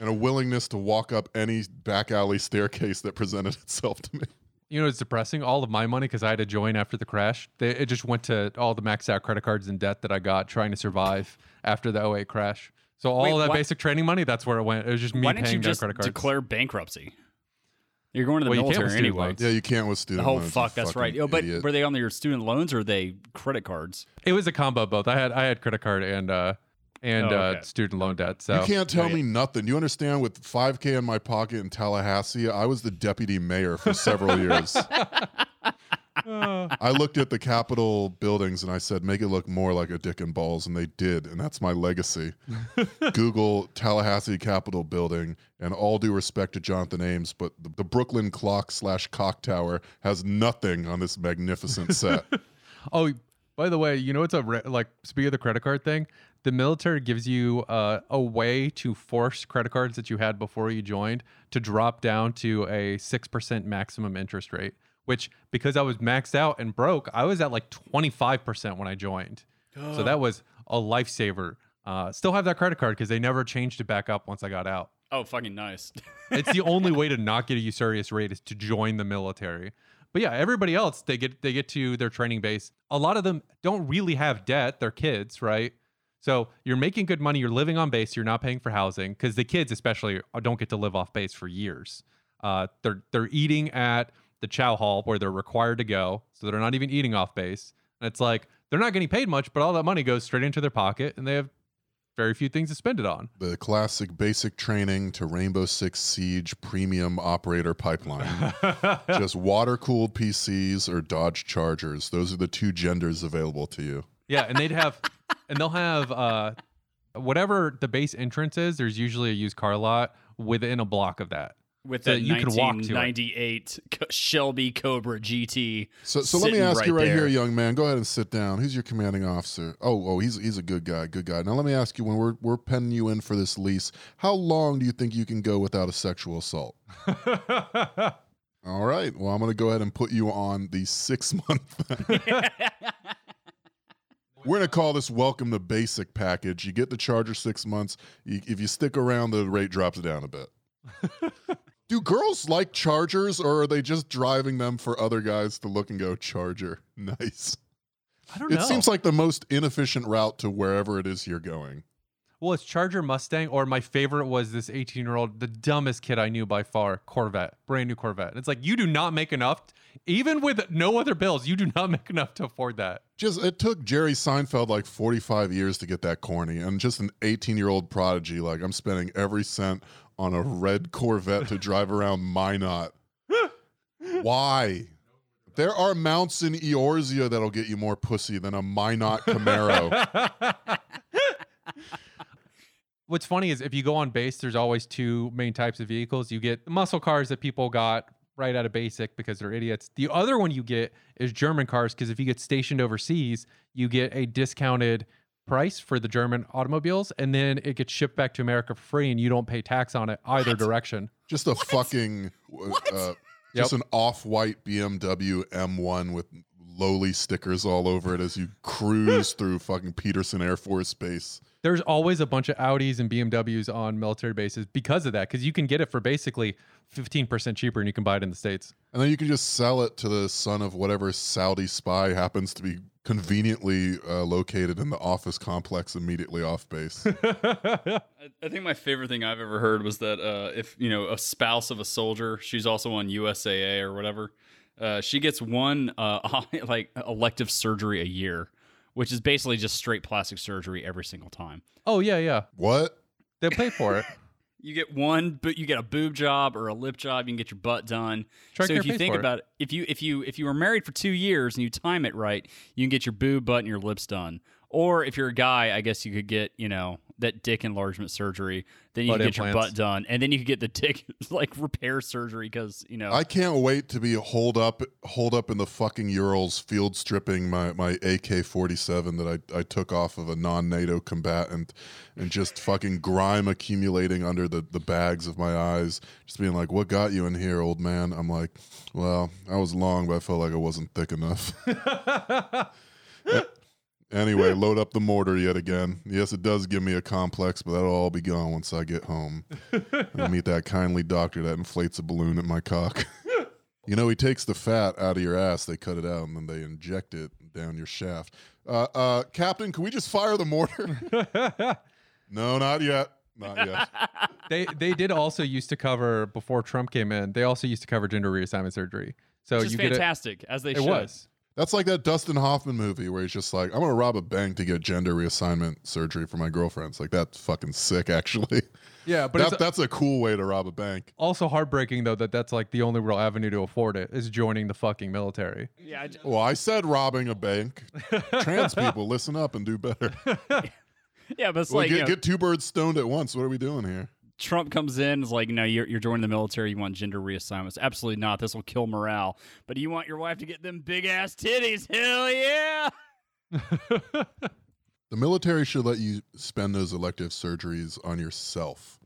a willingness to walk up any back alley staircase that presented itself to me. You know, it's depressing. All of my money, because I had to join after the crash, they, it just went to all the maxed out credit cards and debt that I got trying to survive after the 08 crash. So all Wait, of that why- basic training money, that's where it went. It was just me Why paying didn't you just credit cards. declare bankruptcy? You're going to the Well, you can't with military student anyway. loans. Yeah, you can't with student Oh loans. you fuck, that's right. fucking Oh, but idiot. were they on your student loans or are they credit cards? It was a combo of both. I had I had credit card and uh and Oh, uh, student loan debt. So You can't tell Right. me nothing. You understand? With 5K in my pocket in Tallahassee, I was the deputy mayor for several years. I looked at the Capitol buildings and I said, make it look more like a dick and balls. And they did. And that's my legacy. Google Tallahassee Capitol building. And all due respect to Jonathan Ames, but the, the Brooklyn clock slash cock tower has nothing on this magnificent set. Oh, by the way, you know it's a re- like speaking of the credit card thing, the military gives you uh, a way to force credit cards that you had before you joined to drop down to a six percent maximum interest rate. Which, because I was maxed out and broke, I was at like twenty five percent when I joined. So that was a lifesaver. Uh, still have that credit card because they never changed it back up once I got out. Oh, fucking nice. It's the only way to not get a usurious rate is to join the military. But yeah, everybody else they get they get to their training base. A lot of them don't really have debt. They're kids, right? So you're making good money. You're living on base. You're not paying for housing because the kids, especially, uh, don't get to live off base for years. Uh, they're they're eating at the chow hall where they're required to go, so they're not even eating off base. And it's like they're not getting paid much, but all that money goes straight into their pocket, and they have very few things to spend it on. The classic basic training to Rainbow Six Siege premium operator pipeline. Just water cooled PCs or Dodge Chargers. Those are the two genders available to you. Yeah, and they'd have, and they'll have uh, whatever the base entrance is. There's usually a used car lot within a block of that. with So that you could walk to it. 1998 Shelby Cobra GT. So, so let me sitting ask you right there. here, young man. Go ahead and sit down. Who's your commanding officer? Oh, oh, he's he's a good guy, good guy. Now let me ask you: when we're we're penning you in for this lease, how long do you think you can go without a sexual assault? All right. Well, I'm going to go ahead and put you on the six month. We're going to call this welcome to basic package. You get the charger six months. You, if you stick around, the rate drops down a bit. Do girls like chargers or are they just driving them for other guys to look and go, charger? Nice. I don't It know. It seems like the most inefficient route to wherever it is you're going. Well, it's Charger Mustang, or my favorite was this 18 year old, the dumbest kid I knew by far, Corvette, brand new Corvette. And it's like you do not make enough, even with no other bills, you do not make enough to afford that. Just it took Jerry Seinfeld like 45 years to get that corny, and just an 18 year old prodigy like I'm spending every cent on a red Corvette to drive around Minot. Why? There are mounts in Eorzea that'll get you more pussy than a Minot Camaro. What's funny is if you go on base, there's always two main types of vehicles. You get muscle cars that people got right out of basic because they're idiots. The other one you get is German cars because if you get stationed overseas, you get a discounted price for the German automobiles and then it gets shipped back to America for free and you don't pay tax on it either direction. Just a fucking uh, just an off-white BMW M1 with lowly stickers all over it as you cruise through fucking Peterson Air Force Base. There's always a bunch of Audis and BMWs on military bases because of that because you can get it for basically 15% cheaper and you can buy it in the States. And then you can just sell it to the son of whatever Saudi spy happens to be conveniently uh, located in the office complex immediately off base. I, I think my favorite thing I've ever heard was that uh, if you know a spouse of a soldier, she's also on USAA or whatever. Uh, she gets one uh, like elective surgery a year, which is basically just straight plastic surgery every single time. Oh, yeah, yeah. what? They pay for it. You get one, but you get a boob job or a lip job. You can get your butt done. so if you think for it. about it, if you if you if you were married for two years and you time it right, you can get your boob, butt, and your lips done. Or if you're a guy, I guess you could get you know that dick enlargement surgery. Then you Butt can get your butt done, and then you could get the dick like repair surgery because you know. I can't wait to be holed up, holed up in the fucking Urals, field stripping my my AK forty seven that I I took off of a non NATO combatant, and just fucking grime accumulating under the the bags of my eyes, just being like, "What got you in here, old man?" I'm like, "Well, I was long, but I felt like I wasn't thick enough." Eh, Anyway, load up the mortar yet again. Yes, it does give me a complex, but that'll all be gone once I get home. and meet that kindly doctor that inflates a balloon at my cock. you know, he takes the fat out of your ass, they cut it out, and then they inject it down your shaft. Uh, uh, Captain, can we just fire the mortar? no, not yet. Not yet. they they did also used to cover before Trump came in. They also used to cover gender reassignment surgery. So which is you get it. fantastic, as they It should. was. That's like that Dustin Hoffman movie where he's just like, I'm gonna rob a bank to get gender reassignment surgery for my girlfriends. Like that's fucking sick, actually. Yeah, but That, it's that's a cool way to rob a bank. also heartbreaking though that that's like the only real avenue to afford it is joining the fucking military. Yeah, I j- Well, I said robbing a bank. Trans people, listen up and do better. yeah, but it's Well, like you know, get two birds stoned at once. What are we doing here? Trump comes in is like, no, you're, you're joining the military. You want gender reassignments? Absolutely not. This will kill morale. But do you want your wife to get them big ass titties? Hell yeah! The military should let you spend those elective surgeries on yourself,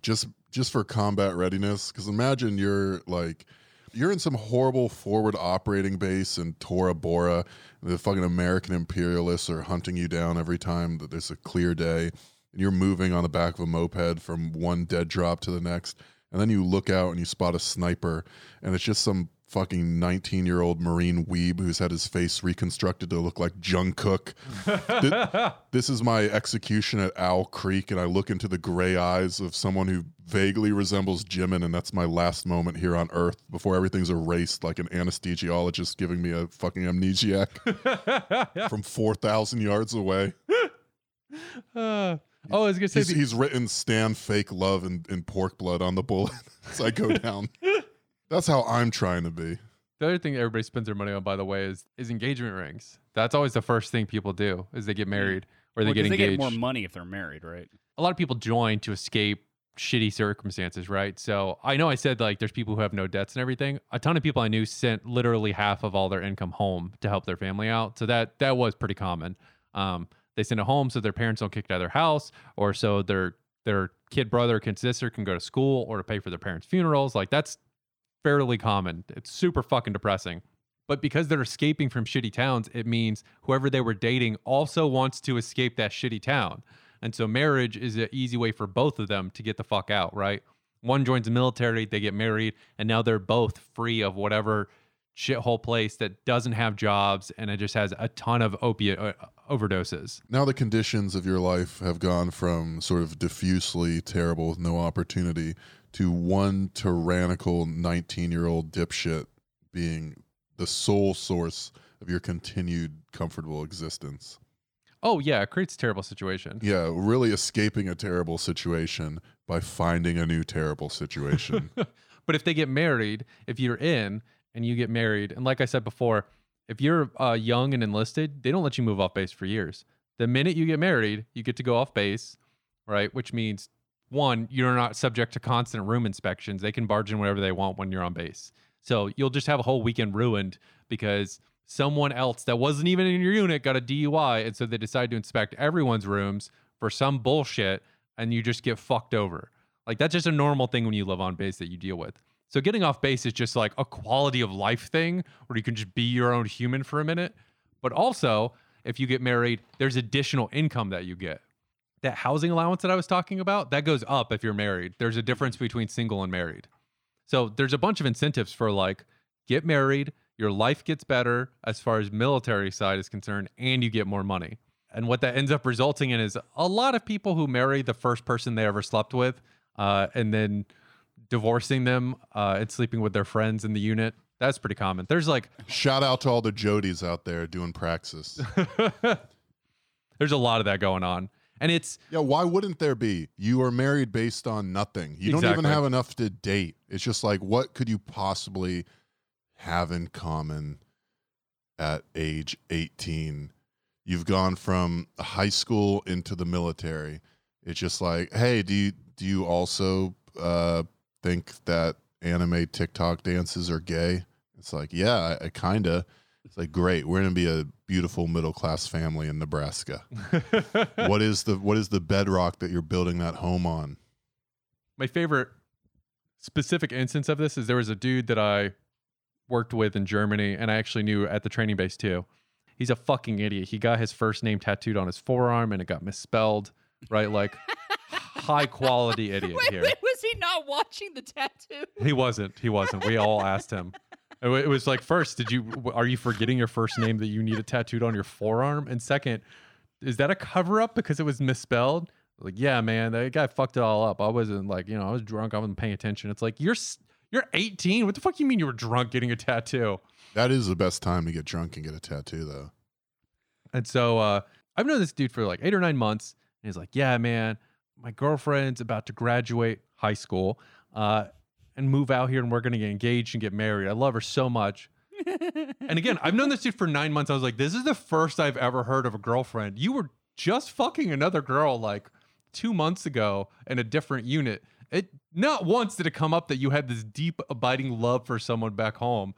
just just for combat readiness. Because imagine you're like you're in some horrible forward operating base in Tora Bora. The fucking American imperialists are hunting you down every time that there's a clear day, and you're moving on the back of a moped from one dead drop to the next. And then you look out and you spot a sniper, and it's just some fucking 19 year old Marine weeb who's had his face reconstructed to look like Jungkook. Thi- this is my execution at Owl Creek, and I look into the gray eyes of someone who vaguely resembles Jimin, and that's my last moment here on Earth before everything's erased like an anesthesiologist giving me a fucking amnesiac from 4,000 yards away. Uh, oh, I was gonna say He's, the- he's written "Stand Fake Love" and, in pork blood on the bullet as I go down. That's how I'm trying to be. The other thing everybody spends their money on, by the way, is is engagement rings. That's always the first thing people do is they get married or they Well, get 'cause engaged. They get more money if they're married, right? a lot of people join to escape shitty circumstances, right? So I know I said like there's people who have no debts and everything. A ton of people I knew sent literally half of all their income home to help their family out. So that that was pretty common. Um, they send it home so their parents don't kick out of their house, or so their their kid brother, kid sister can go to school, or to pay for their parents' funerals. Like that's fairly common. It's super fucking depressing. But because they're escaping from shitty towns, it means whoever they were dating also wants to escape that shitty town. And so marriage is an easy way for both of them to get the fuck out, right? One joins the military, they get married, and now they're both free of whatever shithole place that doesn't have jobs and it just has a ton of opiate uh, overdoses. Now the conditions of your life have gone from sort of diffusely terrible with no opportunity to one tyrannical 19 year old dipshit being the sole source of your continued comfortable existence. Oh yeah, it creates a terrible situation. Yeah, really escaping a terrible situation by finding a new terrible situation. but if they get married, if you're in and you get married, and like I said before, if you're uh, young and enlisted, they don't let you move off base for years. The minute you get married, you get to go off base, right? Which means one, you're not subject to constant room inspections. They can barge in whatever they want when you're on base. So you'll just have a whole weekend ruined because someone else that wasn't even in your unit got a DUI. And so they decide to inspect everyone's rooms for some bullshit and you just get fucked over. Like that's just a normal thing when you live on base that you deal with. So getting off base is just like a quality of life thing where you can just be your own human for a minute. But also, if you get married, there's additional income that you get. That housing allowance that I was talking about, that goes up if you're married. There's a difference between single and married. So there's a bunch of incentives for like get married, your life gets better as far as military side is concerned, and you get more money. And what that ends up resulting in is a lot of people who marry the first person they ever slept with, uh, and then divorcing them uh, and sleeping with their friends in the unit. That's pretty common. There's like Shout out to all the Jodies out there doing praxis. there's a lot of that going on, and it's Yeah, why wouldn't there be? You are married based on nothing. You don't even Exactly. have enough to date. It's just like, what could you possibly have in common at age 18? You've gone from high school into the military. It's just like, hey, do you do you also uh, think that anime TikTok dances are gay? It's like, yeah, I, I kinda. It's like, great, we're gonna be a beautiful middle class family in Nebraska what is the what is the bedrock that you're building that home on? my favorite specific instance of this is there was a dude that I worked with in Germany and I actually knew at the training base too. He's a fucking idiot. He got his first name tattooed on his forearm and it got misspelled, right? Like high quality idiot Wait, here. wait, was he not watching the tattoo? He wasn't. He wasn't. We all asked him. It was like, first, did you are you forgetting your first name that you need it tattooed on your forearm? And second, is that a cover up because it was misspelled? Like, yeah, man, that guy fucked it all up. I wasn't like, you know, I was drunk. I wasn't paying attention. It's like you're you're 18. What the fuck you mean you were drunk getting a tattoo? That is the best time to get drunk and get a tattoo, though. And so uh, I've known this dude for like eight or nine months. And he's like, Yeah, man, my girlfriend's about to graduate high school uh, and move out here, and we're going to get engaged and get married. I love her so much. and again, I've known this dude for nine months. I was like, This is the first I've ever heard of a girlfriend. You were just fucking another girl like two months ago in a different unit. It not once did it come up that you had this deep, abiding love for someone back home.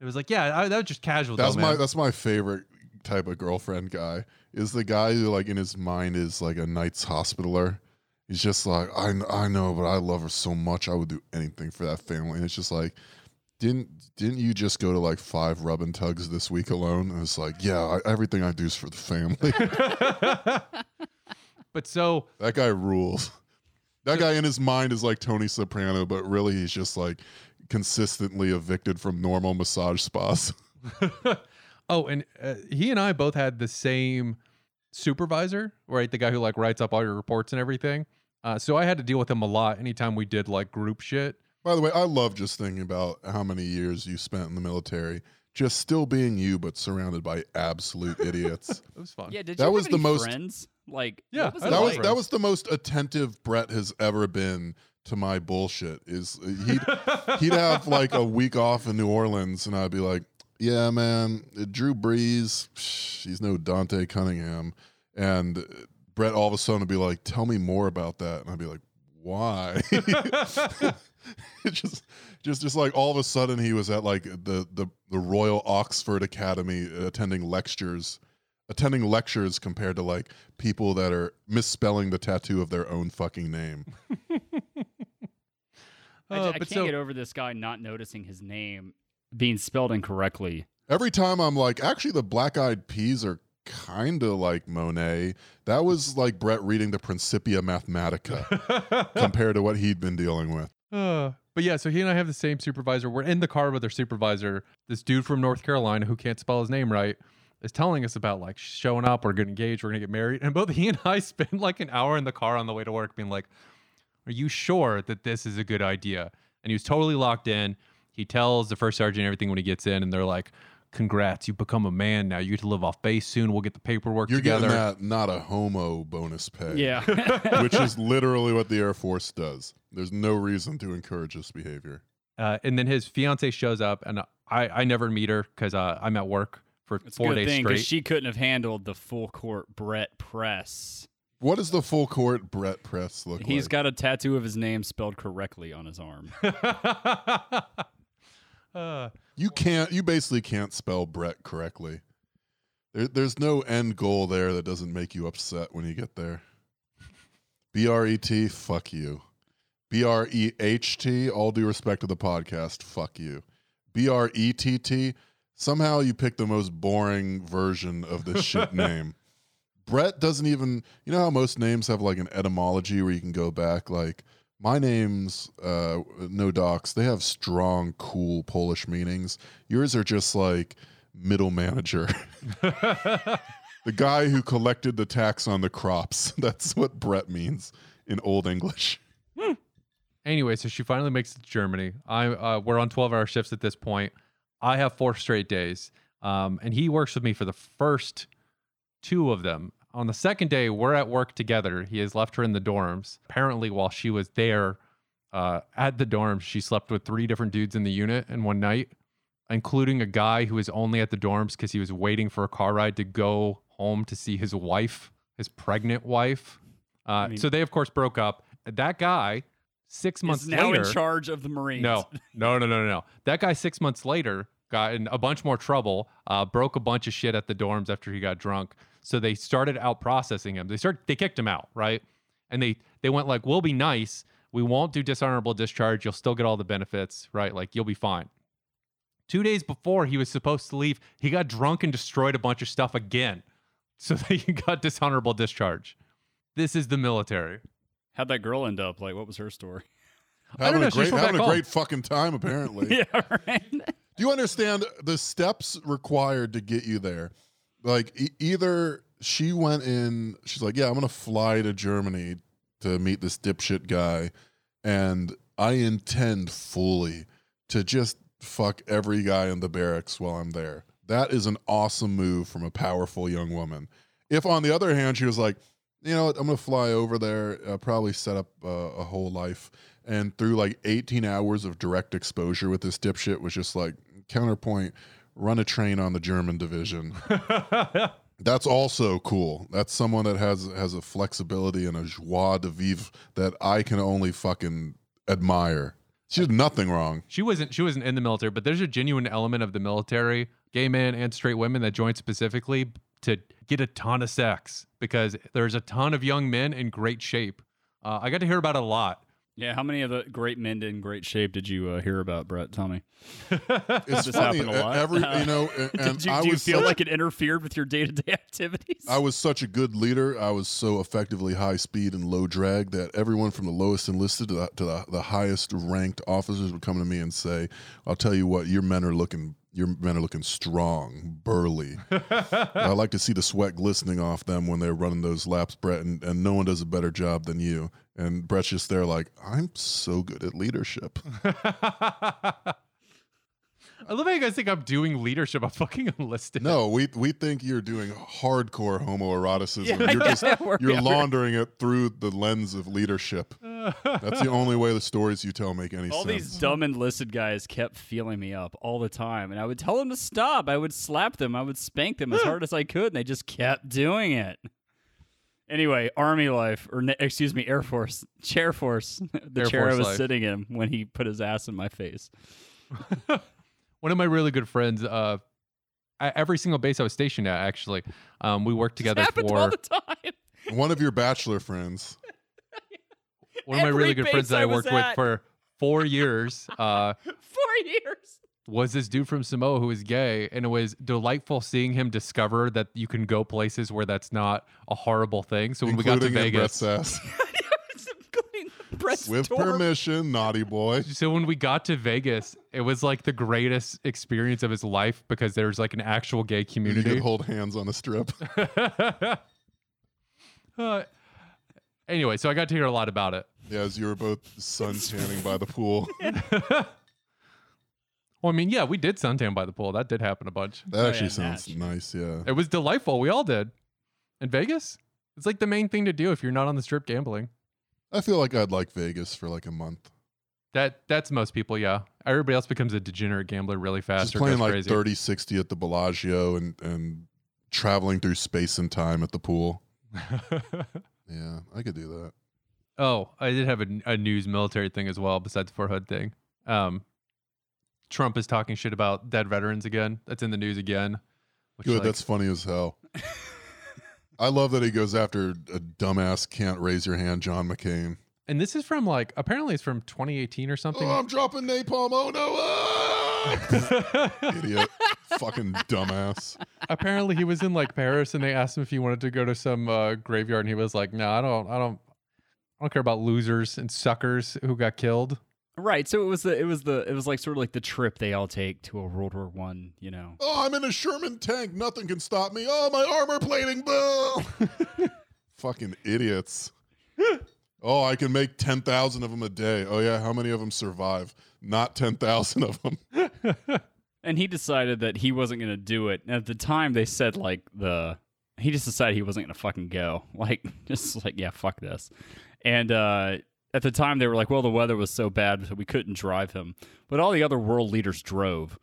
It was like, yeah, I, that was just casual. That's though, my that's my favorite type of girlfriend guy. Is the guy who like in his mind is like a Knights Hospitaler. He's just like I I know, but I love her so much. I would do anything for that family. And it's just like, didn't didn't you just go to like five rub and tugs this week alone? And it's like, yeah, I, everything I do is for the family. but so That guy rules. That guy in his mind is like Tony Soprano, but really he's just like consistently evicted from normal massage spas. oh, and uh, he and I both had the same supervisor, right? The guy who like writes up all your reports and everything. Uh, so I had to deal with him a lot anytime we did like group shit. By the way, I love just thinking about how many years you spent in the military, just still being you, but surrounded by absolute idiots. It was fun. Yeah, did That you was have the any most- friends? Like, Yeah, was that love was like? that was the most attentive Brett has ever been to my bullshit. Is he'd he'd have like a week off in New Orleans, and I'd be like, "Yeah, man, Drew Brees, psh, he's no Dante Cunningham," and Brett all of a sudden would be like, "Tell me more about that," and I'd be like, "Why?" Just just just like all of a sudden he was at like the the the Royal Oxford Academy attending lectures attending lectures compared to like people that are misspelling the tattoo of their own fucking name. I, Uh, I but can't so- get over this guy not noticing his name being spelled incorrectly. Every time I'm like, actually, the black eyed peas are kind of like Monet. That was like Brett reading the Principia Mathematica compared to what he'd been dealing with. Uh, but yeah, so he and I have the same supervisor. We're in the car with our supervisor. This dude from North Carolina who can't spell his name right is telling us about like showing up, we're getting engaged, we're gonna get married. And both he and I spend like an hour in the car on the way to work being like, Are you sure that this is a good idea? And he was totally locked in. He tells the first sergeant everything when he gets in, and they're like, Congrats, you've become a man now. You get to live off base soon. We'll get the paperwork You're together. getting that not a homo bonus pay. Yeah. Which is literally what the Air Force does. There's no reason to encourage this behavior. Uh, and then his fiance shows up, and I, I never meet her because uh, I'm at work for It's a four good days thing straight. because she couldn't have handled the full court Brett press. What does the full court Brett press look He's like? He's got a tattoo of his name spelled correctly on his arm. uh, You can't. You basically can't spell Brett correctly. There, there's no end goal there that doesn't make you upset when you get there. B R E T, fuck you. B R E H T, all due respect to the podcast, fuck you. B R E T T, somehow you pick the most boring version of this shit name. Brett doesn't even. You know how most names have like an etymology where you can go back, like my name's uh, no docs. They have strong, cool Polish meanings. Yours are just like middle manager, the guy who collected the tax on the crops. That's what Brett means in Old English. anyway, so she finally makes it to Germany. I uh, we're on 12 hour shifts at this point. I have four straight days, um, and he works with me for the first two of them. On the second day, we're at work together. He has left her in the dorms. Apparently, while she was there uh, at the dorms, she slept with three different dudes in the unit in one night, including a guy who was only at the dorms because he was waiting for a car ride to go home to see his wife, his pregnant wife. Uh, mean- so they, of course, broke up. That guy, six months later now later, in charge of the Marines. no, no, no, no, no, no. That guy six months later got in a bunch more trouble. Uh, broke a bunch of shit at the dorms after he got drunk. So they started out processing him. They started. They kicked him out, right? And they they went like, "We'll be nice. We won't do dishonorable discharge. You'll still get all the benefits, right? Like you'll be fine." Two days before he was supposed to leave, he got drunk and destroyed a bunch of stuff again. So they got dishonorable discharge. This is the military. How'd that girl end up? Like, what was her story? I Having don't know, a great, having a home. great fucking time, apparently. yeah, right. Do you understand the steps required to get you there? Like e- either she went in, she's like, "Yeah, I'm gonna fly to Germany to meet this dipshit guy, and I intend fully to just fuck every guy in the barracks while I'm there." That is an awesome move from a powerful young woman. If on the other hand, she was like, "You know what? I'm gonna fly over there, uh, probably set up uh, a whole life." And through like 18 hours of direct exposure with this dipshit was just like counterpoint, run a train on the German division. That's also cool. That's someone that has has a flexibility and a joie de vivre that I can only fucking admire. She did nothing wrong. she wasn't she wasn't in the military, but there's a genuine element of the military, gay men and straight women that join specifically to get a ton of sex because there's a ton of young men in great shape. Uh, I got to hear about it a lot. Yeah, how many of the great men in great shape did you uh, hear about, Brett? Tell me. It's This funny. happened a lot. Every you know, and, and did you, I do you was feel such- like it interfered with your day to day activities? I was such a good leader. I was so effectively high speed and low drag that everyone from the lowest enlisted to the, to the, the highest ranked officers would come to me and say, "I'll tell you what, your men are looking." Your men are looking strong, burly. I like to see the sweat glistening off them when they're running those laps, Brett, and, and no one does a better job than you. And Brett's just there like, I'm so good at leadership. I love how you guys think I'm doing leadership. I'm fucking enlisted. No, we we think you're doing hardcore homoeroticism. Yeah, you're just you're yeah, laundering it through the lens of leadership. That's the only way the stories you tell make any all sense. All these dumb enlisted guys kept feeling me up all the time, and I would tell them to stop. I would slap them. I would spank them as hard as I could, and they just kept doing it. Anyway, Army life, or excuse me, Air Force, Chair Force, the Air chair Force I was life. sitting in when he put his ass in my face. One of my really good friends, uh, at every single base I was stationed at, actually, um, we worked together happened for all the time. One of your bachelor friends. one of my really good friends that I I was worked with for four years. Uh, Four years. was this dude from Samoa who was gay, and it was delightful seeing him discover that you can go places where that's not a horrible thing. So when we got to Vegas, Brett's ass. Including Brett's With door. permission, naughty boy. so when we got to Vegas, it was like the greatest experience of his life because there's like an actual gay community. You community. could hold hands on a strip. Uh, anyway, so I got to hear a lot about it. Yeah, as you were both sun tanning by the pool. Well, I mean, yeah, we did suntan by the pool. That did happen a bunch. That Oh, actually yeah, sounds match. nice. Yeah. It was delightful. We all did. In Vegas, it's like the main thing to do if you're not on the strip gambling. I feel like I'd like Vegas for like a month. That that's most people, yeah. Everybody else becomes a degenerate gambler really fast Just or playing like crazy. 30 60 at the Bellagio and, and traveling through space and time at the pool. Yeah, I could do that. oh, I did have a, a news military thing as well besides the Fort Hood thing. Um, Trump is talking shit about dead veterans again. That's in the news again. Like, That's funny as hell. I love that he goes after a dumbass can't raise your hand, John McCain. and this is from like apparently it's from 2018 or something. Oh, I'm dropping napalm. Oh no! Ah! Idiot. Fucking dumbass. apparently he was in like Paris and they asked him if he wanted to go to some uh, graveyard and he was like, "No, I don't. I don't. I don't care about losers and suckers who got killed." Right. So it was the it was the it was like sort of like the trip they all take to a World War One. You know. Oh, I'm in a Sherman tank. Nothing can stop me. Oh, my armor plating. Boo! Fucking idiots. Oh, I can make 10,000 of them a day. Oh, yeah. How many of them survive? Not 10,000 of them. And he decided that he wasn't going to do it. And at the time, they said like the he just decided he wasn't going to fucking go. Like just like yeah, fuck this. And uh, at the time, they were like, well, the weather was so bad, so we couldn't drive him. But all the other world leaders drove.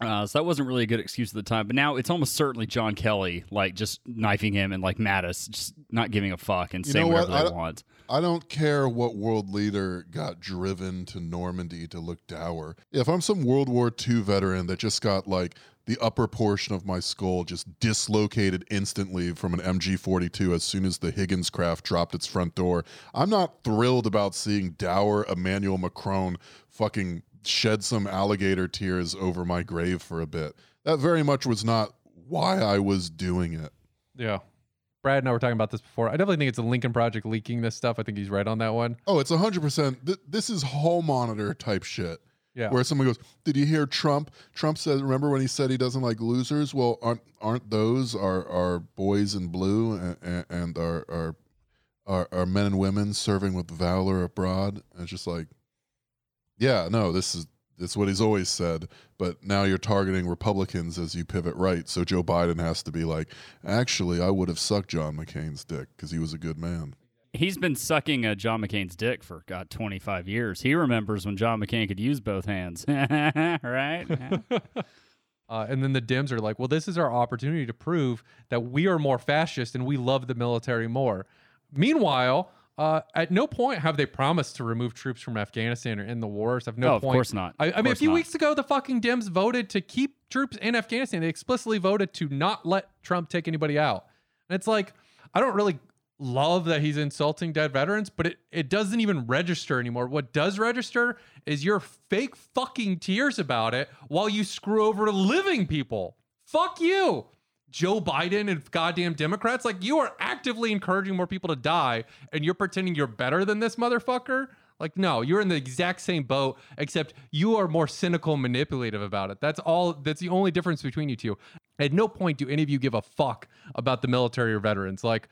Uh, so that wasn't really a good excuse at the time. But now it's almost certainly John Kelly, like just knifing him and like Mattis, just not giving a fuck and You saying know what? whatever I they want. I don't care what world leader got driven to Normandy to look dour. If I'm some World War II veteran that just got like the upper portion of my skull just dislocated instantly from an MG 42 as soon as the Higgins craft dropped its front door, I'm not thrilled about seeing dour Emmanuel Macron fucking shed some alligator tears over my grave for a bit. That very much was not why I was doing it. Yeah. Brad and I were talking about this before. I definitely think it's a Lincoln Project leaking this stuff. I think he's right on that one. Oh, it's 100%. Th- this is hall monitor type shit. Yeah. Where someone goes, "Did you hear Trump? Trump said, remember when he said he doesn't like losers? Well, aren't aren't those our our boys in blue and, and our, our our our men and women serving with valor abroad?" And it's just like, yeah, no, this is it's what he's always said. But now you're targeting Republicans as you pivot right. So Joe Biden has to be like, actually, I would have sucked John McCain's dick because he was a good man. He's been sucking uh, John McCain's dick for God 25 years. He remembers when John McCain could use both hands, right? Uh, and then the Dems are like, well, this is our opportunity to prove that we are more fascist and we love the military more. Meanwhile, uh, at no point have they promised to remove troops from Afghanistan or in the wars. At no No, of point. course not. I, I mean, a few not. weeks ago, the fucking Dems voted to keep troops in Afghanistan. They explicitly voted to not let Trump take anybody out. And it's like, I don't really love that he's insulting dead veterans, but it, it doesn't even register anymore. What does register is your fake fucking tears about it while you screw over living people. Fuck you. Joe Biden and goddamn Democrats, like you are actively encouraging more people to die and you're pretending you're better than this motherfucker. Like, no, you're in the exact same boat, except you are more cynical, manipulative about it. That's all. That's the only difference between you two. At no point do any of you give a fuck about the military or veterans. Like,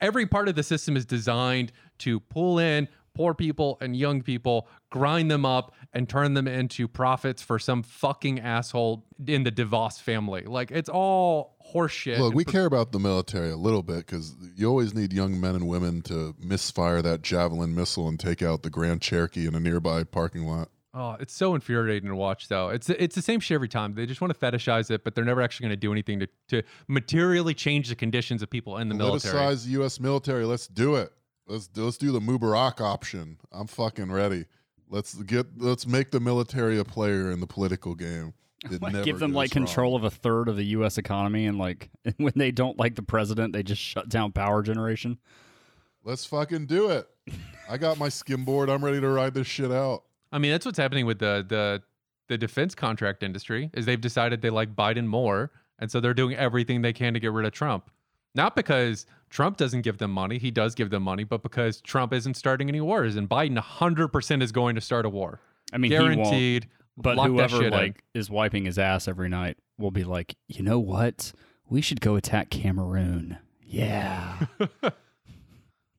every part of the system is designed to pull in poor people and young people, grind them up, and turn them into profits for some fucking asshole in the DeVos family. Like, it's all horseshit. Look, we care about the military a little bit because you always need young men and women to misfire that javelin missile and take out the Grand Cherokee in a nearby parking lot. Oh, it's so infuriating to watch, though. It's it's the same shit every time. They just want to fetishize it, but they're never actually going to do anything to, to materially change the conditions of people in the military. Politicize the U.S. military. Let's do it. Let's do, let's do the Mubarak option. I'm fucking ready. Let's get let's make the military a player in the political game. Like, give them like wrong. control of a third of the U.S. economy, and like when they don't like the president, they just shut down power generation. Let's fucking do it. I got my skimboard. I'm ready to ride this shit out. I mean, that's what's happening with the the the defense contract industry. Is they've decided they like Biden more, and so they're doing everything they can to get rid of Trump. Not because Trump doesn't give them money, he does give them money, but because Trump isn't starting any wars, and Biden 100% is going to start a war, I mean, guaranteed. But whoever shit in. like is wiping his ass every night will be like, you know what? We should go attack Cameroon. Yeah.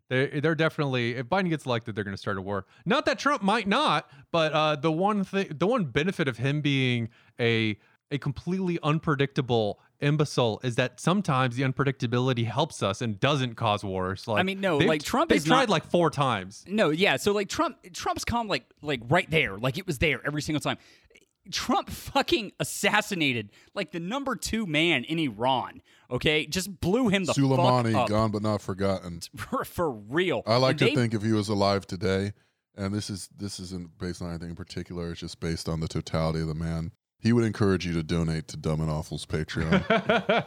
They they're definitely if Biden gets elected, they're going to start a war. Not that Trump might not, but uh, the one thing, the one benefit of him being a a completely unpredictable imbecile is that sometimes the unpredictability helps us and doesn't cause wars. Like I mean, no, like, Trump they've is tried not- like four times. no, yeah. So like Trump, Trump's calm like like right there, like it was there every single time. Trump fucking assassinated like the number two man in Iran. Okay, just blew him the Soleimani, fuck up gone but not forgotten. for, for real. I like And to they- think if he was alive today, and this is this isn't based on anything in particular, it's just based on the totality of the man. He would encourage you to donate to Dumb and Awful's Patreon.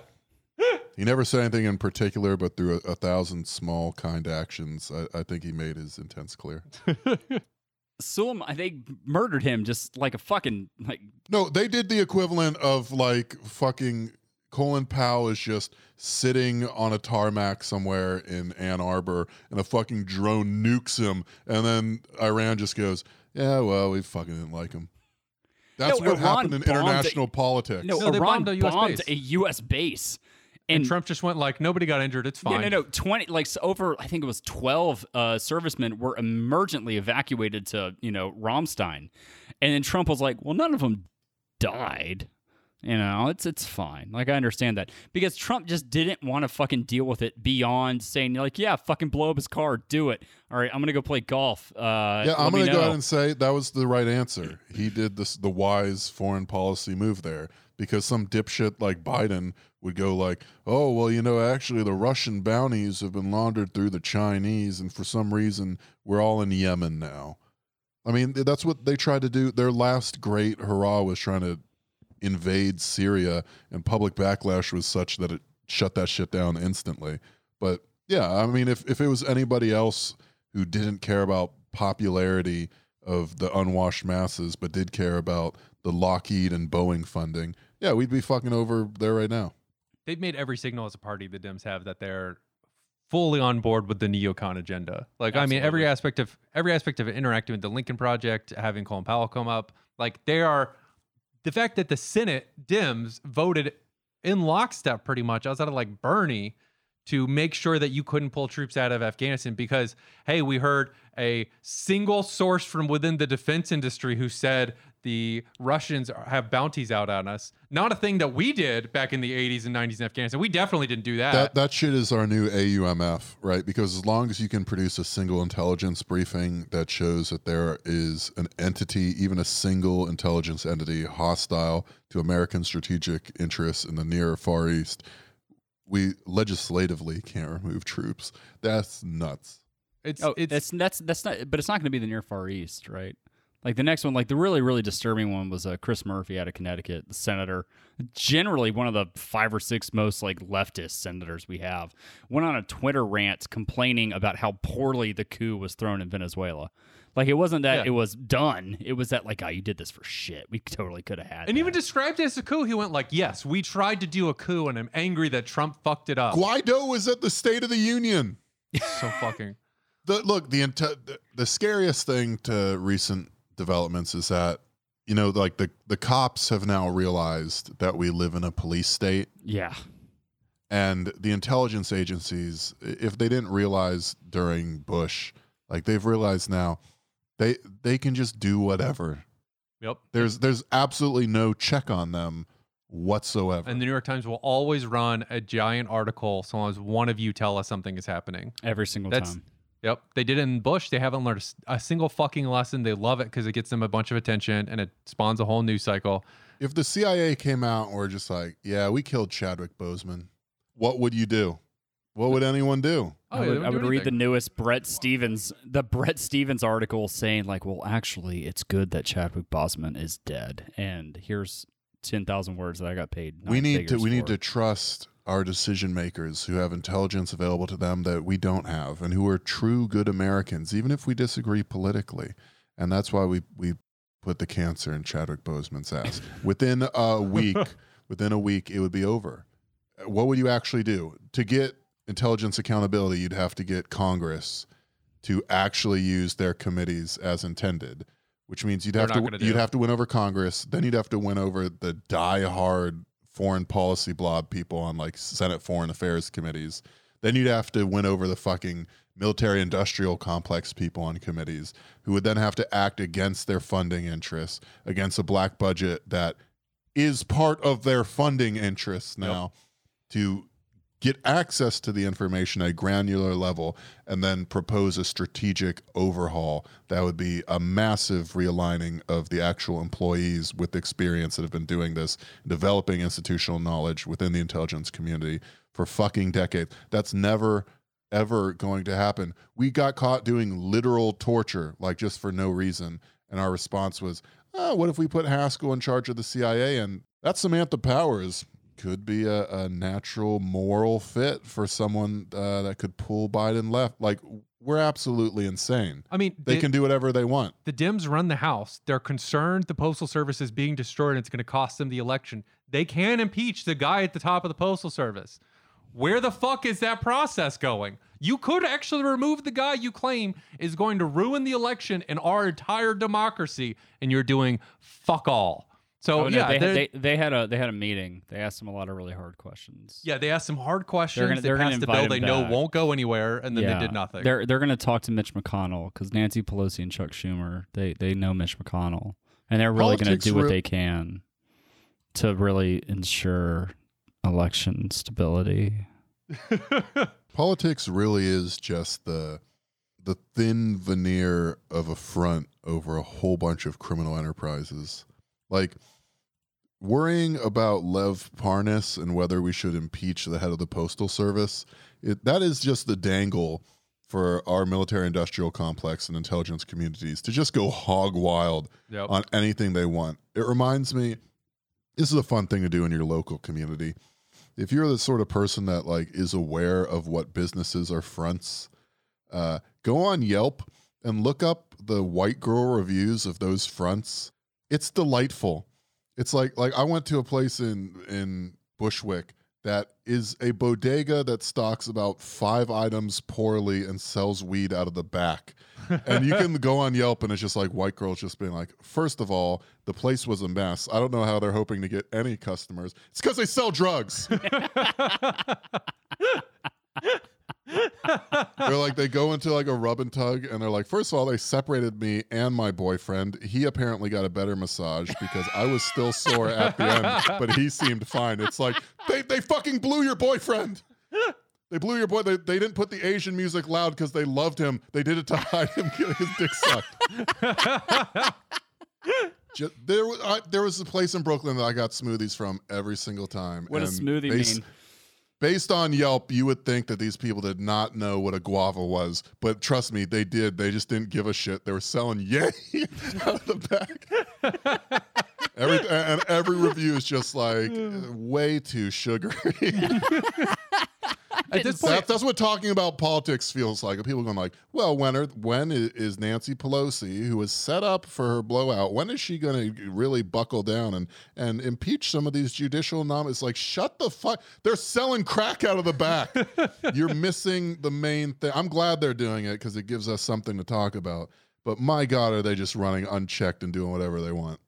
he never said anything in particular, but through a, a thousand small, kind actions, I, I think he made his intents clear. Suleiman, they murdered him just like a fucking like No, they did the equivalent of like fucking Colin Powell is just sitting on a tarmac somewhere in Ann Arbor and a fucking drone nukes him and then Iran just goes, Yeah, well, we fucking didn't like him. That's No, what Iran happened in bombed a- international politics. no, No, they Iran bombed a US bombed base. a U.S. base, And and, Trump just went like, nobody got injured. It's fine. Yeah, no, no, twenty like s- over. I think it was twelve uh, servicemen were emergently evacuated to you know Ramstein, and then Trump was like, "Well, none of them died." You know, it's it's fine. Like I understand that because Trump just didn't want to fucking deal with it beyond saying like, "Yeah, fucking blow up his car, do it." All right, I'm gonna go play golf. Uh, yeah, I'm going to go ahead and say that was the right answer. He did this the wise foreign policy move there because some dipshit like Biden would go like, "Oh, well, you know, actually the Russian bounties have been laundered through the Chinese and for some reason we're all in Yemen now." I mean, that's what they tried to do. Their last great hurrah was trying to invade Syria and public backlash was such that it shut that shit down instantly. But yeah, I mean, if, if it was anybody else who didn't care about popularity of the unwashed masses, but did care about the Lockheed and Boeing funding, yeah, we'd be fucking over there right now. They've made every signal as a party the Dems have that they're fully on board with the neocon agenda. Like I mean, every aspect of every aspect of it, interacting with the Lincoln Project, having Colin Powell come up, like they are. The fact that the Senate Dems voted in lockstep, pretty much outside of like Bernie, to make sure that you couldn't pull troops out of Afghanistan because hey, we heard a single source from within the defense industry who said the Russians are- have bounties out on us. Not a thing that we did back in the 80s and 90s in Afghanistan. We definitely didn't do that. That that shit is our new AUMF, right? Because as long as you can produce a single intelligence briefing that shows that there is an entity, even a single intelligence entity hostile to American strategic interests in the near or far east, we legislatively can't remove troops. That's nuts. it's Oh, it's that's that's that's not. But it's not going to be the near far east, right? Like the next one, like the really, really disturbing one was uh, Chris Murphy out of Connecticut, the senator, generally one of the five or six most like leftist senators we have, went on a Twitter rant complaining about how poorly the coup was thrown in Venezuela. Like it wasn't that Yeah. it was done; it was that like, oh, you did this for shit. We totally could have had. And that. even described it as a coup. He went like, "Yes, we tried to do a coup, and I'm angry that Trump fucked it up." Guaido was at the State of the Union. so fucking. The look, the, the the scariest thing to recent developments is that you know, like the the cops have now realized that we live in a police state, yeah, and the intelligence agencies, if they didn't realize during Bush, like they've realized now, they they can just do whatever. Yep. There's there's absolutely no check on them whatsoever. And the New York Times will always run a giant article so long as one of you tell us something is happening. every single That's- time. Yep. They did it in Bush. They haven't learned a single fucking lesson. They love it because it gets them a bunch of attention and it spawns a whole news cycle. if the CIA came out and were just like, "Yeah, we killed Chadwick Boseman," what would you do? What would anyone do? Oh, I Oh, they would, don't I do read the newest Bret Stephens, the Bret Stephens article saying like, well, actually, it's good that Chadwick Boseman is dead, and here's ten thousand words that I got paid. we need to figures we need to trust our decision makers who have intelligence available to them that we don't have and who are true good Americans even if we disagree politically. And that's why we we put the cancer in Chadwick Boseman's ass. Within a week within a week it would be over. What would you actually do? To get intelligence accountability you'd have to get Congress to actually use their committees as intended which means you'd They're have to you'd have to win over Congress then you'd have to win over the die-hard foreign policy blob people on like Senate Foreign Affairs committees. Then you'd have to win over the fucking military industrial complex people on committees who would then have to act against their funding interests, against a black budget that is part of their funding interests now to get access to the information at a granular level and then propose a strategic overhaul that would be a massive realigning of the actual employees with experience that have been doing this developing institutional knowledge within the intelligence community for fucking decades. That's never ever going to happen. We got caught doing literal torture like just for no reason. And our response was oh, what if we put Haspel in charge of the cia and that's samantha powers could be a, a natural moral fit for someone uh, that could pull Biden left. Like we're absolutely insane. I mean, They the, can do whatever they want. the Dems run the House. They're concerned the Postal Service is being destroyed and it's going to cost them the election. They can impeach the guy at the top of the Postal Service. Where the fuck is that process going? You could actually remove the guy you claim is going to ruin the election and our entire democracy, and you're doing fuck all. So Oh, no, yeah, they, they're- they they had a they had a meeting. They asked him a lot of really hard questions. yeah, they asked some hard questions. gonna- they they're gonna passed a invite bill him they know won't go anywhere, and then they did nothing. They're they're going to talk to Mitch McConnell because Nancy Pelosi and Chuck Schumer they they know Mitch McConnell and they're really going to do what re- they can to really ensure election stability. Politics really is just the the thin veneer of a front over a whole bunch of criminal enterprises. Like worrying about Lev Parnas and whether we should impeach the head of the postal service, it, that is just the dangle for our military industrial complex and intelligence communities to just go hog wild Yep. on anything they want. It reminds me this is a fun thing to do in your local community. If you're the sort of person that like is aware of what businesses are fronts, uh, go on Yelp and look up the white girl reviews of those fronts. It's delightful. It's like like I went to a place in in Bushwick that is a bodega that stocks about five items poorly and sells weed out of the back. and you can go on Yelp and it's just like white girls just being like, first of all, the place was a mess. I don't know how they're hoping to get any customers. It's because they sell drugs. they're like they go into like a rub and tug and they're like first of all they separated me and my boyfriend he apparently got a better massage because i was still sore at the end but he seemed fine it's like they, they fucking blew your boyfriend they blew your boy they, they didn't put the asian music loud because they loved him they did it to hide him getting his dick sucked Ju- there, was, I, there was a place in Brooklyn that I got smoothies from every single time. What does and smoothie they mean? Based on Yelp, you would think that these people did not know what a guava was, but trust me, they did. They just didn't give a shit. They were selling yay out of the back. every and every review is just like way too sugary. At this That, point, that's what talking about politics feels like. People going like, "Well, when are when i- is Nancy Pelosi, who was set up for her blowout, when is she going to really buckle down and and impeach some of these judicial nominees?" Like, shut the fuck! They're selling crack out of the back. You're missing the main thing. I'm glad they're doing it because it gives us something to talk about. But my God, are they just running unchecked and doing whatever they want?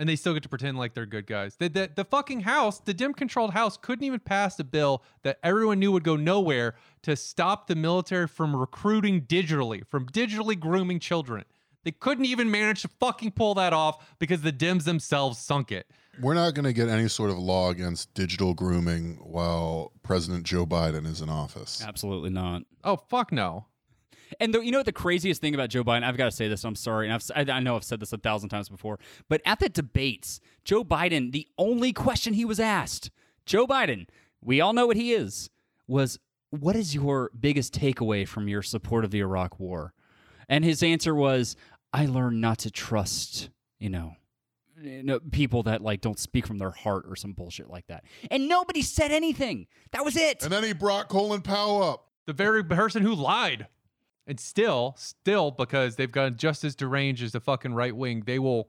And they still get to pretend like they're good guys. The, the, the fucking house, the dim controlled house, couldn't even pass a bill that everyone knew would go nowhere to stop the military from recruiting digitally, from digitally grooming children. They couldn't even manage to fucking pull that off because the Dims themselves sunk it. We're not going to get any sort of law against digital grooming while President Joe Biden is in office. Absolutely not. Oh fuck no. And the, you know what the craziest thing about Joe Biden? I've got to say this. I'm sorry, and I've, s- I I know I've said this a thousand times before, but at the debates, Joe Biden, the only question he was asked, Joe Biden, we all know what he is, was what is your biggest takeaway from your support of the Iraq War? And his answer was, I learned not to trust, you know, you know, people that like don't speak from their heart or some bullshit like that. And nobody said anything. That was it. And then he brought Colin Powell up. The very person who lied. And still, still, because they've gotten just as deranged as the fucking right wing, they will,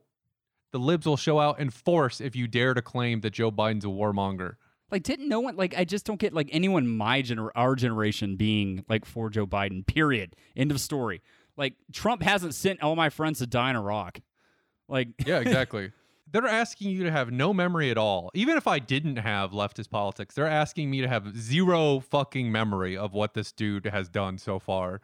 the libs will show out in force if you dare to claim that Joe Biden's a warmonger. Like, didn't no one like? I just don't get like anyone my gener our generation being like for Joe Biden. Period. End of story. Like Trump hasn't sent all my friends to die in Iraq. Like, Yeah, exactly. they're asking you to have no memory at all. Even if I didn't have leftist politics, they're asking me to have zero fucking memory of what this dude has done so far.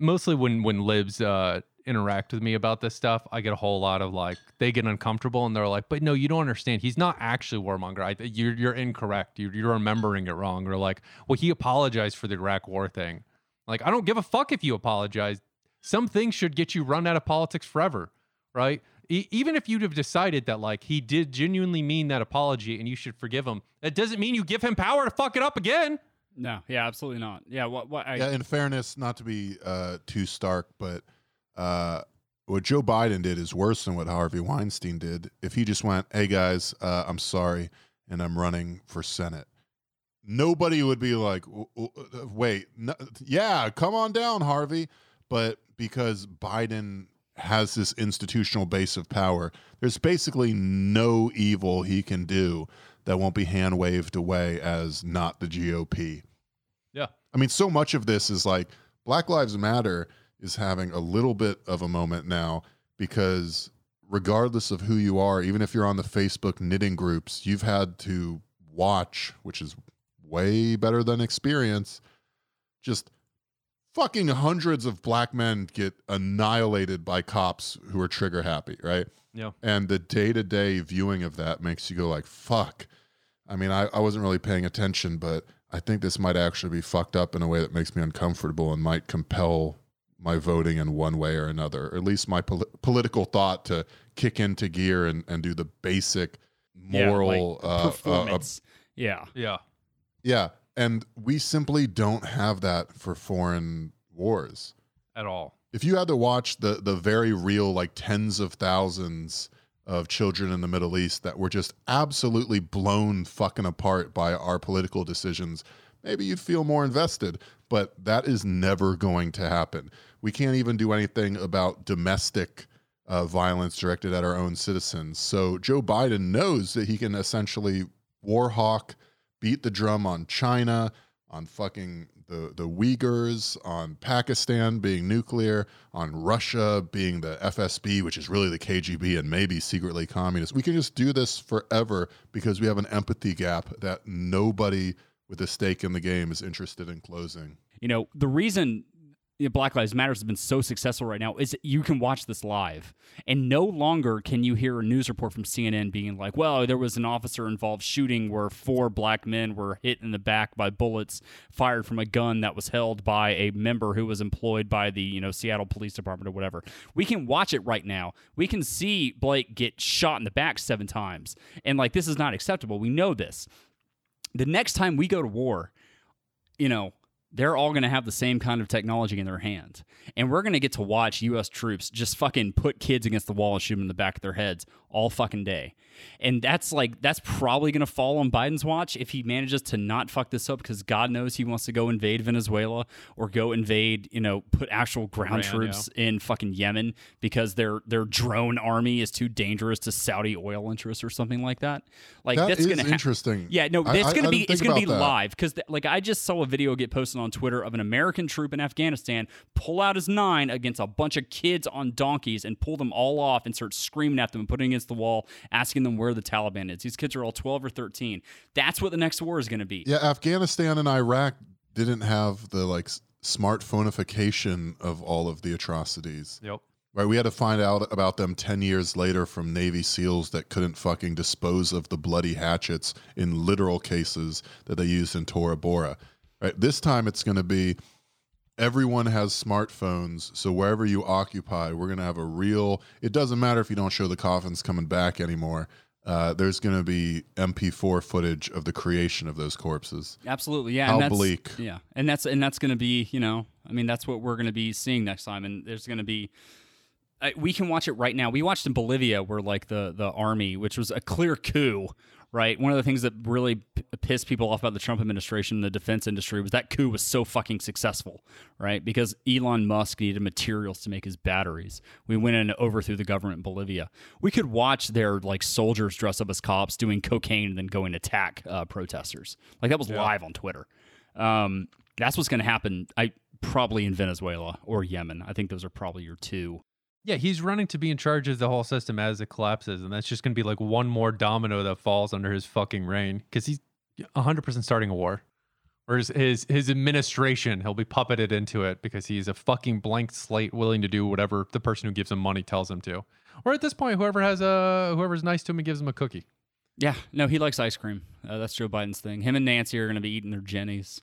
Mostly when when libs uh, interact with me about this stuff, I get a whole lot of like they get uncomfortable and they're like, "But no, you don't understand. He's not actually warmonger. I, you're you're incorrect. You're you're remembering it wrong." Or like, "Well, he apologized for the Iraq War thing." Like, I don't give a fuck if you apologize. Some things should get you run out of politics forever, right? E- even if you'd have decided that like he did genuinely mean that apology and you should forgive him, that doesn't mean you give him power to fuck it up again. No, yeah, absolutely not. Yeah, what? What? I, Yeah, in fairness, not to be uh, too stark, but uh, what Joe Biden did is worse than what Harvey Weinstein did. If he just went, "Hey guys, uh, I'm sorry, and I'm running for Senate," nobody would be like, "W- w- uh, "Wait, no, yeah, come on down, Harvey." But because Biden has this institutional base of power, there's basically no evil he can do that won't be hand waved away as not the GOP. Yeah. I mean, so much of this is like Black Lives Matter is having a little bit of a moment now because regardless of who you are, even if you're on the Facebook knitting groups, you've had to watch, which is way better than experience, just fucking hundreds of black men get annihilated by cops who are trigger happy, right? Yeah. And the day to day viewing of that makes you go like, fuck. I mean, I, I wasn't really paying attention, but I think this might actually be fucked up in a way that makes me uncomfortable and might compel my voting in one way or another, or at least my poli- political thought to kick into gear and, and do the basic yeah, moral like, uh, uh, uh, performance. yeah, Yeah. yeah. And we simply don't have that for foreign wars. At all. if you had to watch the the very real like tens of thousands of children in the Middle East that were just absolutely blown fucking apart by our political decisions, maybe you'd feel more invested. But that is never going to happen. We can't even do anything about domestic uh, violence directed at our own citizens. So Joe Biden knows that he can essentially war hawk, beat the drum on China, on fucking the the Uyghurs, on Pakistan being nuclear, on Russia being the FSB, which is really the KGB and maybe secretly communist. We can just do this forever because we have an empathy gap that nobody with a stake in the game is interested in closing. you know the reason you know, Black Lives Matter has been so successful right now is you can watch this live, and no longer can you hear a news report from CNN being like, "Well, there was an officer involved shooting where four black men were hit in the back by bullets fired from a gun that was held by a member who was employed by the you know Seattle Police Department or whatever." We can watch it right now. We can see Blake get shot in the back seven times, and like this is not acceptable. We know this the next time we go to war you know, they're all going to have the same kind of technology in their hand. And we're going to get to watch US troops just fucking put kids against the wall and shoot them in the back of their heads all fucking day. And that's like, that's probably going to fall on Biden's watch if he manages to not fuck this up because God knows he wants to go invade Venezuela or go invade, you know, put actual ground Iran, troops in fucking Yemen because their their drone army is too dangerous to Saudi oil interests or something like that. Like That that's going to interesting. yeah, no, I- it's gonna be it's gonna be that. live because like I just saw a video get posted on Twitter of an American troop in Afghanistan pull out his nine against a bunch of kids on donkeys and pull them all off and start screaming at them and putting against the wall, asking them where the Taliban is. These kids are all twelve or thirteen. That's what the next war is gonna be. Yeah, Afghanistan and Iraq didn't have the like s- smartphoneification of all of the atrocities. Yep. Right, we had to find out about them 10 years later from Navy SEALs that couldn't fucking dispose of the bloody hatchets in literal cases that they used in Tora Bora. Right, this time it's going to be everyone has smartphones, so wherever you occupy, we're going to have a real. It doesn't matter if you don't show the coffins coming back anymore. Uh, there's going to be MP4 footage of the creation of those corpses. Absolutely, yeah. How and that's, bleak. Yeah, and that's and that's going to be, you know, I mean, that's what we're going to be seeing next time, and there's going to be. I, we can watch it right now. We watched in Bolivia, where like the the army, which was a clear coup, right? One of the things that really p- pissed people off about the Trump administration, and the defense industry, was that coup was so fucking successful, right? Because Elon Musk needed materials to make his batteries. We went in and overthrew the government in Bolivia. We could watch their like soldiers dress up as cops doing cocaine and then going and attack uh, protesters. Like that was live on Twitter. Um, that's what's going to happen. I probably in Venezuela or Yemen. I think those are probably your two. Yeah, he's running to be in charge of the whole system as it collapses, and that's just going to be like one more domino that falls under his fucking reign because he's 100% starting a war. Whereas his his administration, he'll be puppeted into it because he's a fucking blank slate, willing to do whatever the person who gives him money tells him to. Or at this point, whoever has a whoever's nice to him and gives him a cookie. Yeah, no, he likes ice cream. Uh, that's Joe Biden's thing. Him and Nancy are going to be eating their Jeni's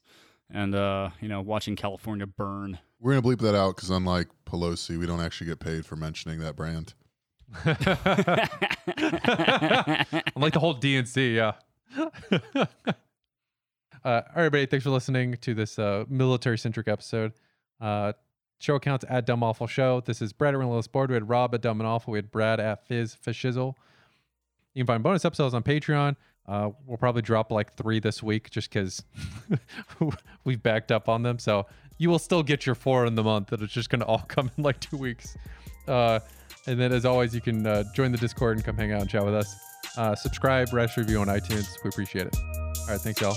and uh, you know watching California burn. We're to bleep that out because, unlike Pelosi, we don't actually get paid for mentioning that brand. I'm like the whole DNC, yeah. uh, all right, everybody, thanks for listening to this uh, military centric episode. Uh, show accounts at Dumb Awful Show. This is Brad at Relentless Board. We had Rob at Dumb and Awful. We had Brad at Fizz Fishizzle. You can find bonus episodes on Patreon. Uh, we'll probably drop like three this week just because we've backed up on them. So you will still get your four in the month. That it's just going to all come in like two weeks. Uh, and then, as always, you can uh, join the Discord and come hang out and chat with us. Uh, subscribe, rest review on iTunes. We appreciate it. All right, thanks, y'all.